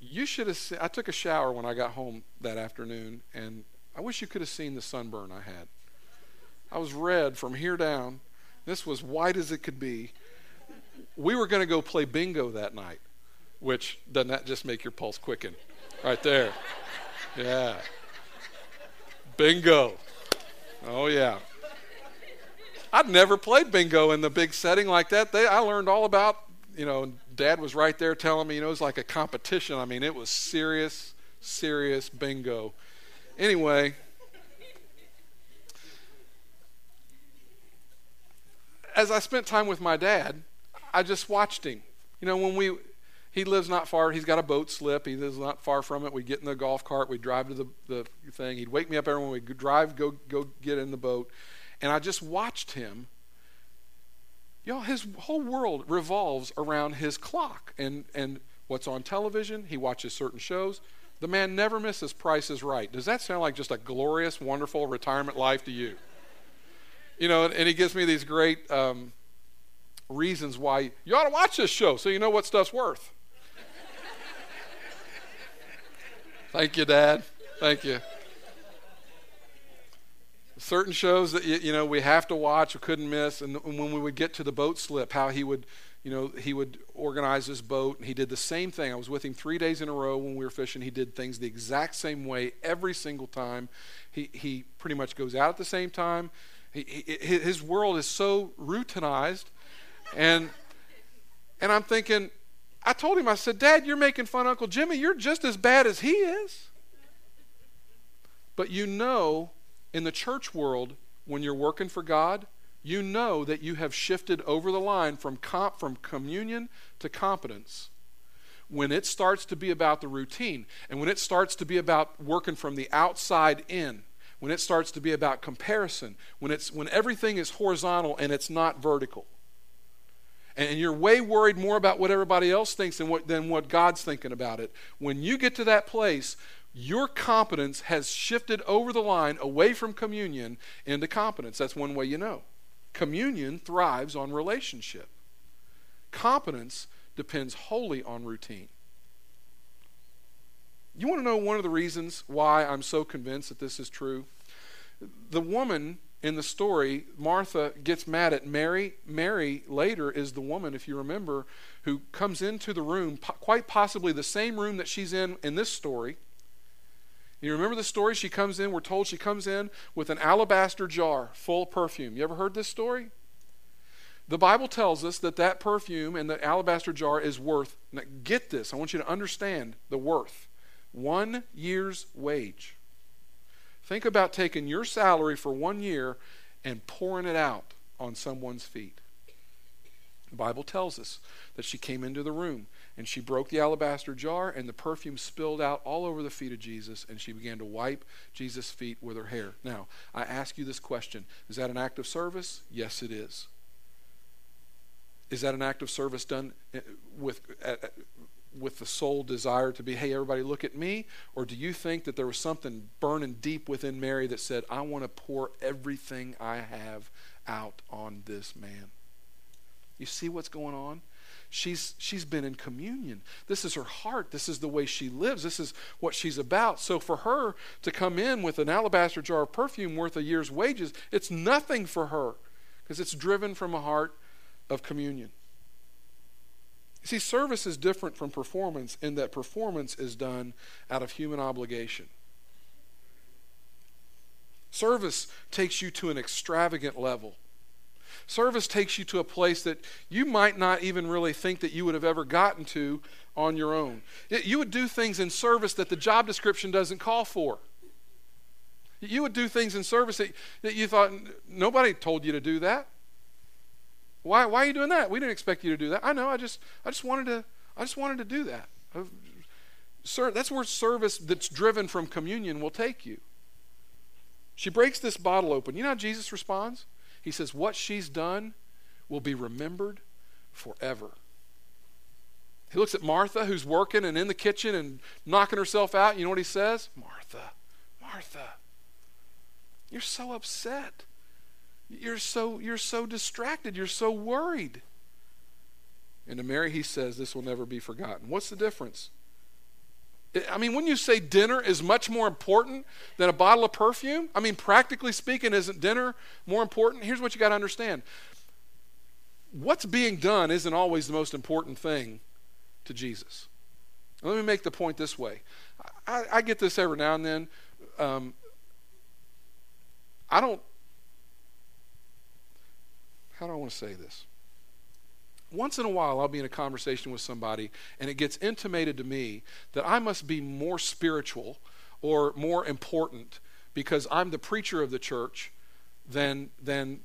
You should have seen, I took a shower when I got home that afternoon, and I wish you could have seen the sunburn I had. I was red from here down. This was white as it could be we were going to go play bingo that night, which doesn't that just make your pulse quicken? Right there. Yeah. Bingo. Oh, yeah. I'd never played bingo in the big setting like that. They, I learned all about, you know, dad was right there telling me, you know, it was like a competition. I mean, it was serious, serious bingo. Anyway, as I spent time with my dad, I just watched him. You know, when we, he lives not far, he's got a boat slip. He lives not far from it. We get in the golf cart, we drive to the, the thing. He'd wake me up every morning, we drive, go, go get in the boat. And I just watched him. Y'all, his whole world revolves around his clock and, and what's on television, he watches certain shows. The man never misses Price is Right. Does that sound like just a glorious, wonderful retirement life to you? You know, and, he gives me these great um, reasons why you ought to watch this show so you know what stuff's worth. Thank you, Dad. Thank you. Certain shows that you know we have to watch or couldn't miss, and when we would get to the boat slip, how he would, you know, he would organize his boat, and he did the same thing. I was with him three days in a row when we were fishing. He did things the exact same way every single time. He he pretty much goes out at the same time. He, he, his world is so routinized, and and I'm thinking, I told him, I said, Dad, you're making fun of Uncle Jimmy. You're just as bad as he is. But you know, in the church world, when you're working for God, you know that you have shifted over the line from, comp, from communion to competence. When it starts to be about the routine, and when it starts to be about working from the outside in, when it starts to be about comparison, when, it's, when everything is horizontal and it's not vertical and you're way worried more about what everybody else thinks than what, than what God's thinking about it. When you get to that place, your competence has shifted over the line away from communion into competence. That's one way you know. Communion thrives on relationship, competence depends wholly on routine. You want to know one of the reasons why I'm so convinced that this is true? The woman in the story, Martha gets mad at Mary. Mary later is the woman, if you remember, who comes into the room, quite possibly the same room that she's in in this story. You remember the story? She comes in, we're told she comes in with an alabaster jar full of perfume. You ever heard this story? The Bible tells us that that perfume and the alabaster jar is worth, now get this, I want you to understand the worth one year's wage. Think about taking your salary for one year and pouring it out on someone's feet. The Bible tells us that she came into the room and she broke the alabaster jar and the perfume spilled out all over the feet of Jesus and she began to wipe Jesus' feet with her hair. Now, I ask you this question Is that an act of service? Yes, it is. Is that an act of service done eh, with, with the sole desire to be, hey, everybody, look at me? Or do you think that there was something burning deep within Mary that said, I want to pour everything I have out on this man? You see what's going on? She's, she's been in communion. This is her heart. This is the way she lives. This is what she's about. So for her to come in with an alabaster jar of perfume worth a year's wages, it's nothing for her because it's driven from a heart of communion. See, service is different from performance in that performance is done out of human obligation. Service takes you to an extravagant level. Service takes you to a place that you might not even really think that you would have ever gotten to on your own. You would do things in service that the job description doesn't call for. You would do things in service that, that you thought nobody told you to do that. Why, why are you doing that? We didn't expect you to do that. I know. I just, I just wanted to, I just wanted to do that. Uh, sir, that's where service that's driven from communion will take you. She breaks this bottle open. You know how Jesus responds? He says, What she's done will be remembered forever. He looks at Martha, who's working and in the kitchen and knocking herself out. You know what he says? Martha, Martha, you're so upset. You're so, you're so distracted. You're so worried. And to Mary, he says, This will never be forgotten. What's the difference? I mean, when you say dinner is much more important than a bottle of perfume, I mean, practically speaking, isn't dinner more important? Here's what you got to understand what's being done isn't always the most important thing to Jesus. Let me make the point this way I, I get this every now and then. Um, I don't how do I want to say this? Once in a while, I'll be in a conversation with somebody, and it gets intimated to me that I must be more spiritual or more important because I'm the preacher of the church than, than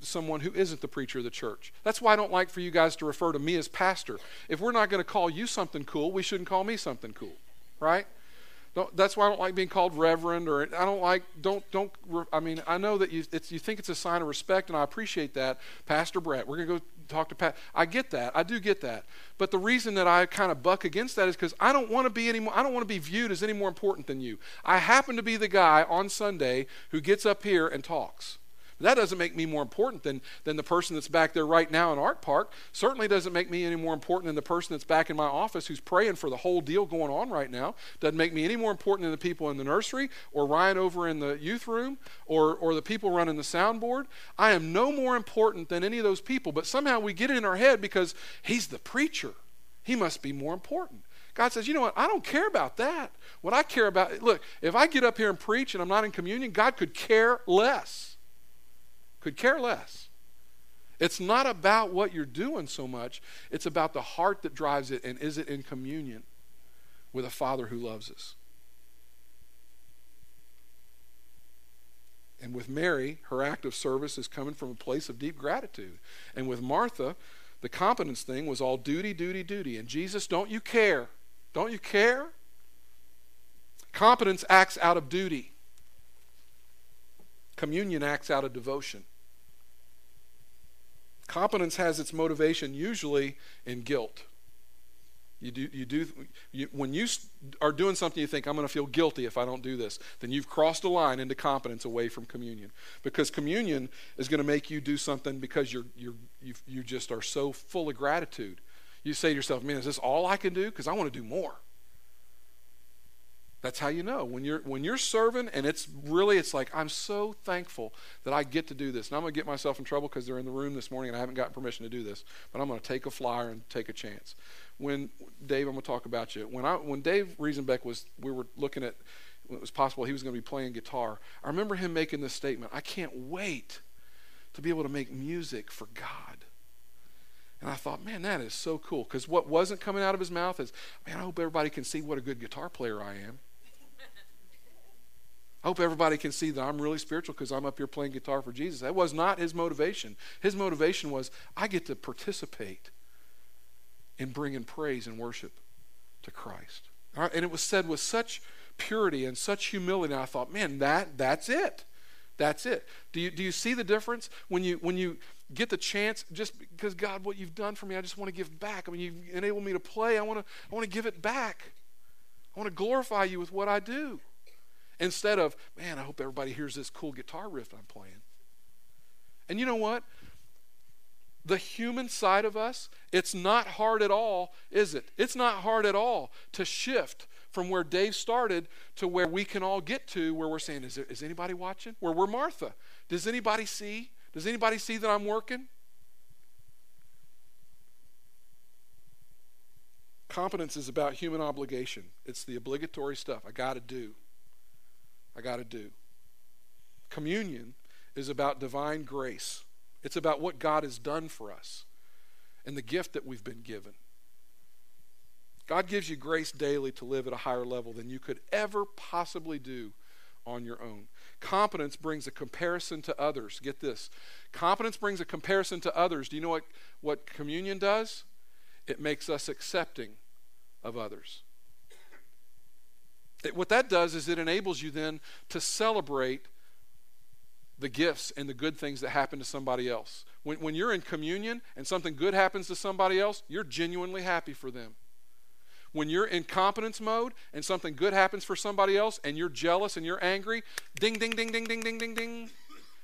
someone who isn't the preacher of the church. That's why I don't like for you guys to refer to me as pastor. If we're not going to call you something cool, we shouldn't call me something cool, right? Don't, that's why I don't like being called reverend, or I don't like don't don't. I mean, I know that you you think it's a sign of respect, and I appreciate that, Pastor Brett. We're gonna go talk to Pat. I get that. I do get that. But the reason that I kind of buck against that is because I don't want to be any more, I don't want to be viewed as any more important than you. I happen to be the guy on Sunday who gets up here and talks. That doesn't make me more important than, than the person that's back there right now in Art Park. Certainly doesn't make me any more important than the person that's back in my office who's praying for the whole deal going on right now. Doesn't make me any more important than the people in the nursery or Ryan over in the youth room or, or the people running the soundboard. I am no more important than any of those people, but somehow we get it in our head because he's the preacher. He must be more important. God says, you know what? I don't care about that. What I care about, look, if I get up here and preach and I'm not in communion, God could care less could care less. It's not about what you're doing so much, it's about the heart that drives it and is it in communion with a Father who loves us. And with Mary, her act of service is coming from a place of deep gratitude. And with Martha, the competence thing was all duty, duty, duty. And Jesus, don't you care? Don't you care? Competence acts out of duty, communion acts out of devotion. Competence has its motivation usually in guilt. You do, you do, you, when you are doing something you think, I'm going to feel guilty if I don't do this, then you've crossed a line into competence away from communion. Because communion is going to make you do something because you're, you're, you you just are so full of gratitude. You say to yourself, man, is this all I can do? Because I want to do more. That's how you know. When you're when you're serving and it's really it's like I'm so thankful that I get to do this. And I'm to get myself in trouble because they're in the room this morning and I haven't gotten permission to do this. But I'm to take a flyer and take a chance. When Dave, I'm to talk about you. When I when Dave Riesenbeck was we were looking at it was possible he was to be playing guitar. I remember him making this statement. I can't wait to be able to make music for God. And I thought, man, that is so cool. Because what wasn't coming out of his mouth is, man, I hope everybody can see what a good guitar player I am. I hope everybody can see that I'm really spiritual because I'm up here playing guitar for Jesus. That was not his motivation. His motivation was, I get to participate in bringing praise and worship to Christ. And it was said with such purity and such humility. And I thought, man, that that's it. That's it. Do you, do you see the difference when you when you get the chance? Just because God, what you've done for me, I just want to give back. I mean, you've enabled me to play. I want to I want to give it back. I want to glorify you with what I do. Instead of, man, I hope everybody hears this cool guitar riff I'm playing. And you know what? The human side of us, it's not hard at all, is it? It's not hard at all to shift from where Dave started to where we can all get to, where we're saying, is, there, is anybody watching? Where we're Martha. Does anybody see? Does anybody see that I'm working? Competence is about human obligation. It's the obligatory stuff I got to do. I got to do. Communion is about divine grace, it's about what God has done for us and the gift that we've been given. God gives you grace daily to live at a higher level than you could ever possibly do on your own. Competence brings a comparison to others. Get this. Competence brings a comparison to others. Do you know what, what communion does? It makes us accepting of others. What that does is it enables you then to celebrate the gifts and the good things that happen to somebody else. When, when you're in communion and something good happens to somebody else, you're genuinely happy for them. When you're in competence mode and something good happens for somebody else and you're jealous and you're angry, ding, ding, ding, ding, ding, ding, ding, ding,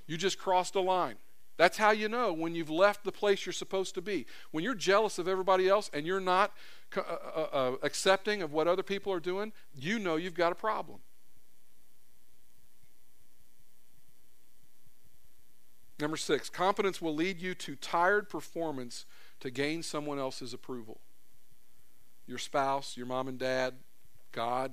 you just crossed a line. That's how you know when you've left the place you're supposed to be. When you're jealous of everybody else and you're not uh, uh, uh, accepting of what other people are doing, you know you've got a problem. Number six, competence will lead you to tired performance to gain someone else's approval. Your spouse, your mom and dad, God.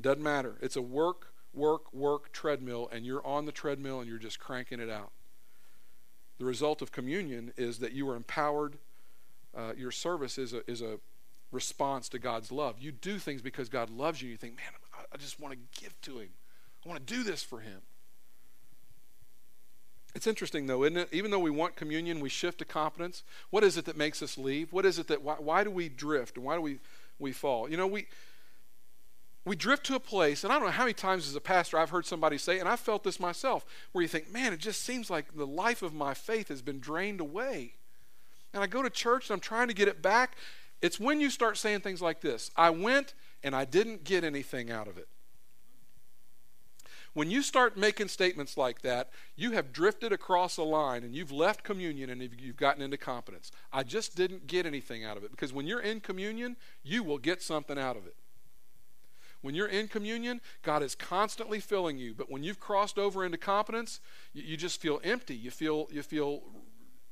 Doesn't matter. It's a work, work, work treadmill, and you're on the treadmill and you're just cranking it out. The result of communion is that you are empowered. Uh, your service is a, is a response to God's love. You do things because God loves you. You think, man, I just want to give to Him. I want to do this for Him. It's interesting, though, isn't it? Even though we want communion, we shift to competence. What is it that makes us leave? What is it that, why, why do we drift and why do we, we fall? You know, we, we drift to a place, and I don't know how many times as a pastor I've heard somebody say, and I've felt this myself, where you think, man, it just seems like the life of my faith has been drained away. And I go to church and I'm trying to get it back. It's when you start saying things like this I went and I didn't get anything out of it. When you start making statements like that, you have drifted across a line and you've left communion and you've gotten into competence. I just didn't get anything out of it because when you're in communion, you will get something out of it. When you're in communion, God is constantly filling you. But when you've crossed over into competence, you, you just feel empty. You feel, you feel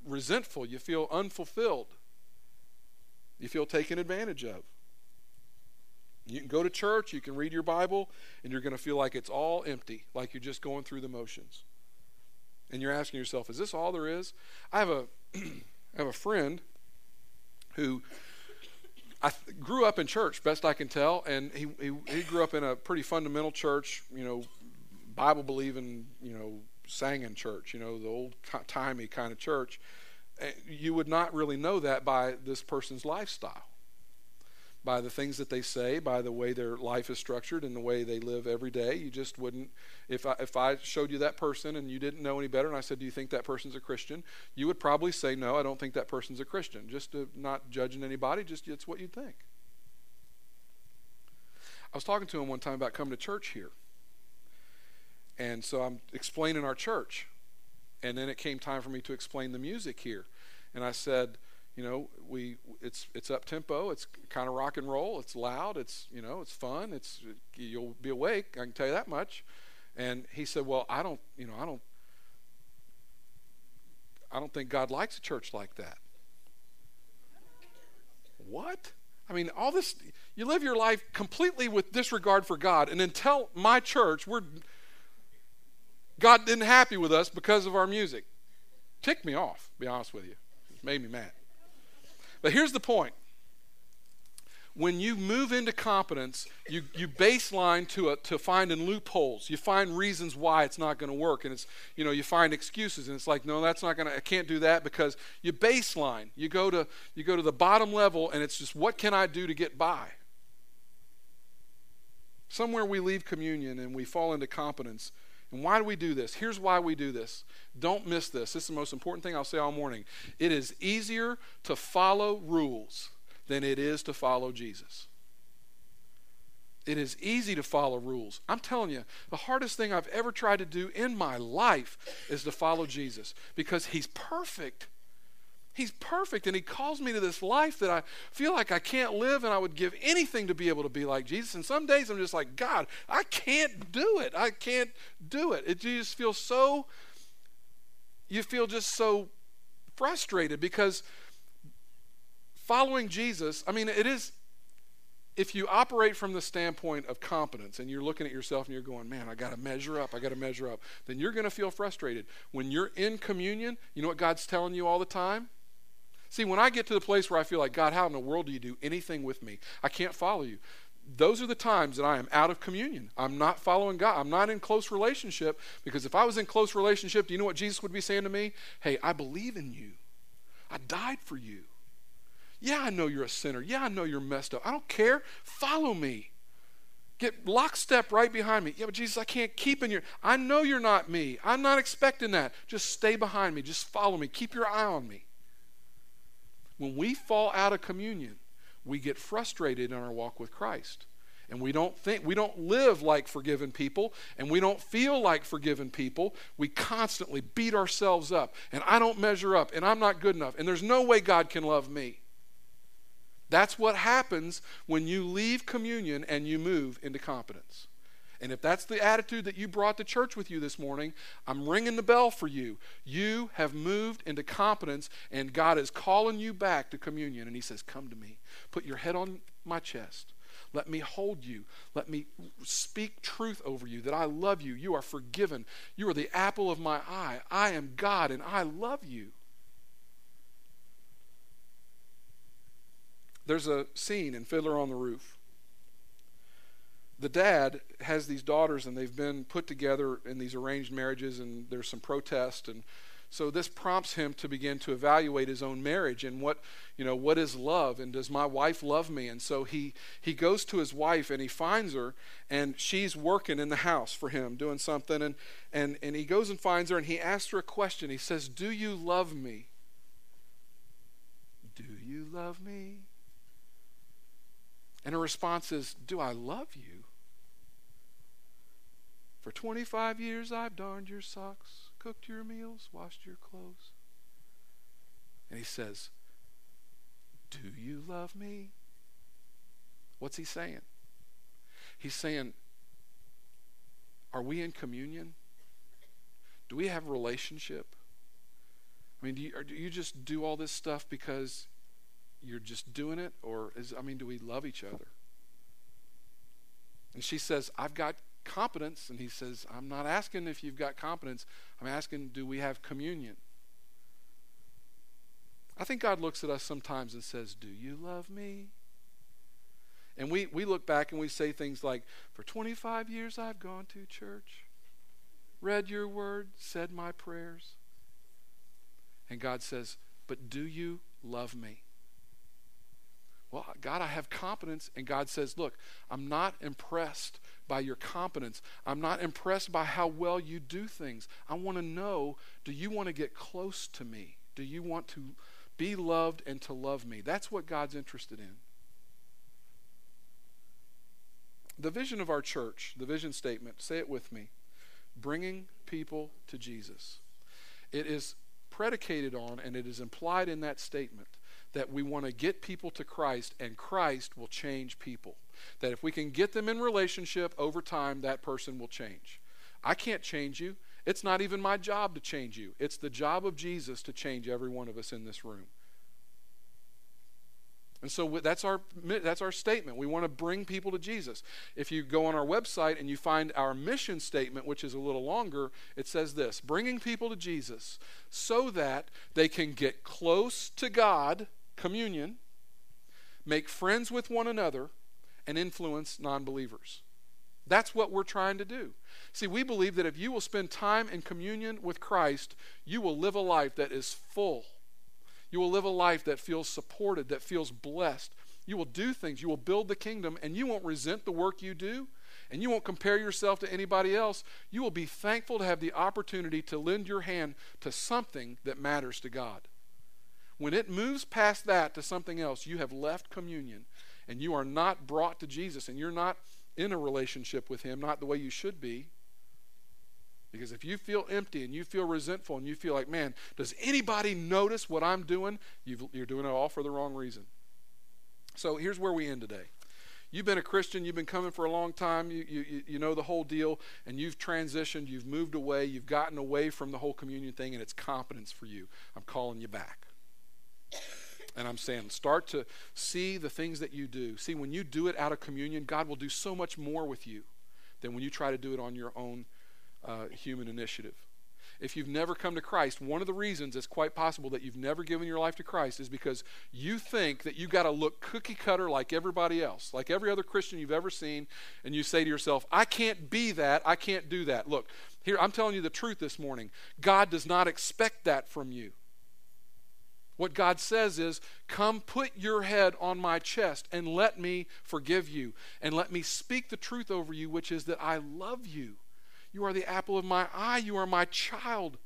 resentful. You feel unfulfilled. You feel taken advantage of. You can go to church, you can read your Bible, and you're going to feel like it's all empty, like you're just going through the motions. And you're asking yourself, is this all there is? I have a, [clears throat] I have a friend who I grew up in church, best I can tell, and he, he, he grew up in a pretty fundamental church, you know, Bible believing, you know, sang in church, you know, the old timey kind of church. Eh, you would not really know that by this person's lifestyle by the things that they say, by the way their life is structured and the way they live every day. You just wouldn't, if I, if I showed you that person and you didn't know any better and I said, Do you think that person's a Christian? You would probably say, No, I don't think that person's a Christian. Just to, not judging anybody, just it's what you'd think. I was talking to him one time about coming to church here. And so I'm explaining our church. And then it came time for me to explain the music here. And I said, you know, we it's it's up tempo. It's kind of rock and roll. It's loud. It's you know, it's fun. It's you'll be awake. I can tell you that much. And he said, "Well, I don't, you know, I don't, I don't think God likes a church like that." What? I mean, all this. You live your life completely with disregard for God, and then tell my church we're God didn't happy with us because of our music. Ticked me off. Be honest with you, it made me mad. But here's the point when you move into competence, you, you baseline to, a, to finding loopholes. You find reasons why it's not going to work. And it's, you know, you find excuses. And it's like, no, that's not going to, I can't do that because you baseline. You go, to, you go to the bottom level and it's just, what can I do to get by? Somewhere we leave communion and we fall into competence. And why do we do this? Here's why we do this. Don't miss this. This is the most important thing I'll say all morning. It is easier to follow rules than it is to follow Jesus. It is easy to follow rules. I'm telling you, the hardest thing I've ever tried to do in my life is to follow Jesus because he's perfect. He's perfect, and He calls me to this life that I feel like I can't live, and I would give anything to be able to be like Jesus. And some days I'm just like, God, I can't do it. I can't do it. It just feels so, you feel just so frustrated because following Jesus, I mean, it is, if you operate from the standpoint of competence and you're looking at yourself and you're going, man, I got to measure up, I got to measure up, then you're going to feel frustrated. When you're in communion, you know what God's telling you all the time? See, when I get to the place where I feel like, God, how in the world do you do anything with me? I can't follow you. Those are the times that I am out of communion. I'm not following God. I'm not in close relationship because if I was in close relationship, do you know what Jesus would be saying to me? Hey, I believe in you. I died for you. Yeah, I know you're a sinner. Yeah, I know you're messed up. I don't care. Follow me. Get lockstep right behind me. Yeah, but Jesus, I can't keep in your. I know you're not me. I'm not expecting that. Just stay behind me. Just follow me. Keep your eye on me. When we fall out of communion, we get frustrated in our walk with Christ. And we don't think, we don't live like forgiven people, and we don't feel like forgiven people. We constantly beat ourselves up, and I don't measure up, and I'm not good enough, and there's no way God can love me. That's what happens when you leave communion and you move into competence. And if that's the attitude that you brought to church with you this morning, I'm ringing the bell for you. You have moved into competence, and God is calling you back to communion. And He says, Come to me. Put your head on my chest. Let me hold you. Let me speak truth over you that I love you. You are forgiven. You are the apple of my eye. I am God, and I love you. There's a scene in Fiddler on the Roof the dad has these daughters and they've been put together in these arranged marriages and there's some protest and so this prompts him to begin to evaluate his own marriage and what, you know, what is love and does my wife love me? And so he he goes to his wife and he finds her and she's working in the house for him doing something and and and he goes and finds her and he asks her a question. He says, "Do you love me?" Do you love me? And her response is, Do I love you? For 25 years I've darned your socks cooked your meals, washed your clothes. And he says, Do you love me? What's he saying? He's saying, Are we in communion? Do we have a relationship? I mean, do you, do you just do all this stuff because you're just doing it? Or, is, I mean, do we love each other? And she says, I've got competence. And he says, I'm not asking if you've got competence. I'm asking, do we have communion? I think God looks at us sometimes and says, Do you love me? And we, we look back and we say things like, For 25 years I've gone to church, read your word, said my prayers. And God says, But do you love me? Well, God, I have competence. And God says, Look, I'm not impressed by your competence. I'm not impressed by how well you do things. I want to know do you want to get close to me? Do you want to be loved and to love me? That's what God's interested in. The vision of our church, the vision statement, say it with me bringing people to Jesus. It is predicated on and it is implied in that statement that we want to get people to Christ and Christ will change people. That if we can get them in relationship over time, that person will change. I can't change you. It's not even my job to change you. It's the job of Jesus to change every one of us in this room. And so that's our that's our statement. We want to bring people to Jesus. If you go on our website and you find our mission statement, which is a little longer, it says this: bringing people to Jesus so that they can get close to God, communion, make friends with one another, and influence non believers. That's what we're trying to do. See, we believe that if you will spend time in communion with Christ, you will live a life that is full. You will live a life that feels supported, that feels blessed. You will do things, you will build the kingdom, and you won't resent the work you do, and you won't compare yourself to anybody else. You will be thankful to have the opportunity to lend your hand to something that matters to God. When it moves past that to something else, you have left communion and you are not brought to Jesus and you're not in a relationship with Him, not the way you should be. Because if you feel empty and you feel resentful and you feel like, man, does anybody notice what I'm doing? you are doing it all for the wrong reason. So here's where we end today. You've been a Christian, you've been coming for a long time, you, you, you know the whole deal, and you've transitioned, you've moved away, you've gotten away from the whole communion thing, and it's competence for you. I'm calling you back. And I'm saying, start to see the things that you do. See, when you do it out of communion, God will do so much more with you than when you try to do it on your own uh, human initiative. If you've never come to Christ, one of the reasons it's quite possible that you've never given your life to Christ is because you think that you've got to look cookie cutter like everybody else, like every other Christian you've ever seen, and you say to yourself, I can't be that, I can't do that. Look, here, I'm telling you the truth this morning. God does not expect that from you. What God says is, Come put your head on my chest and let me forgive you and let me speak the truth over you, which is that I love you. You are the apple of my eye. You are my child.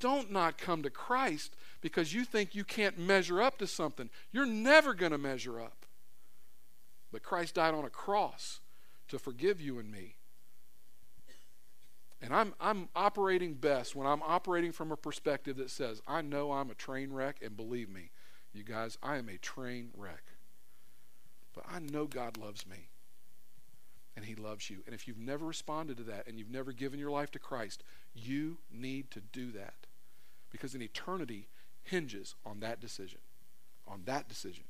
Don't not come to Christ because you think you can't measure up to something. You're never going to measure up. But Christ died on a cross to forgive you and me. And I'm, I'm operating best when I'm operating from a perspective that says, I know I'm a train wreck, and believe me, you guys, I am a train wreck. But I know God loves me, and He loves you. And if you've never responded to that and you've never given your life to Christ, you need to do that. Because in eternity hinges on that decision. On that decision.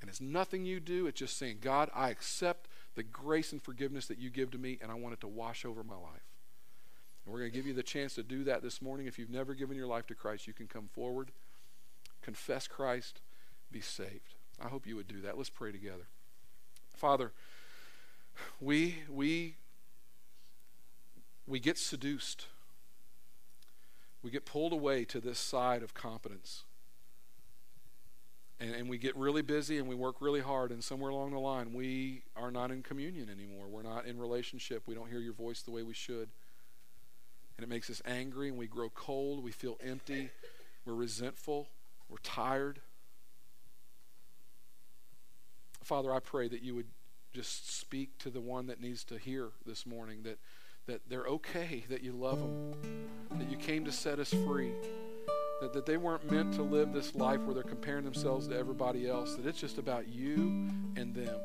And it's nothing you do, it's just saying, God, I accept the grace and forgiveness that you give to me, and I want it to wash over my life. And we're going to give you the chance to do that this morning. If you've never given your life to Christ, you can come forward, confess Christ, be saved. I hope you would do that. Let's pray together. Father, we we we get seduced. We get pulled away to this side of competence. And, and we get really busy and we work really hard, and somewhere along the line, we are not in communion anymore. We're not in relationship. We don't hear your voice the way we should. And it makes us angry, and we grow cold. We feel empty. We're resentful. We're tired. Father, I pray that you would just speak to the one that needs to hear this morning that, that they're okay, that you love them, that you came to set us free, that, that they weren't meant to live this life where they're comparing themselves to everybody else, that it's just about you and them.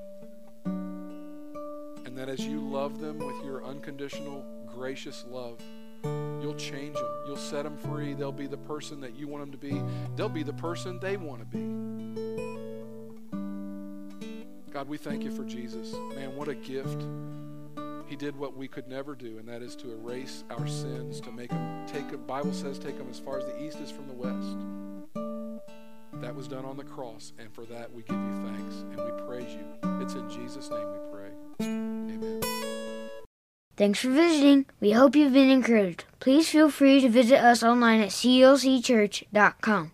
And that as you love them with your unconditional, gracious love, you'll change them. You'll set them free. They'll be the person that you want them to be. They'll be the person they want to be. God, we thank you for Jesus. Man, what a gift. He did what we could never do, and that is to erase our sins, to make them take them, Bible says take them as far as the east is from the west. That was done on the cross, and for that we give you thanks and we praise you. It's in Jesus' name we pray. Amen. Thanks for visiting. We hope you've been encouraged. Please feel free to visit us online at clcchurch.com.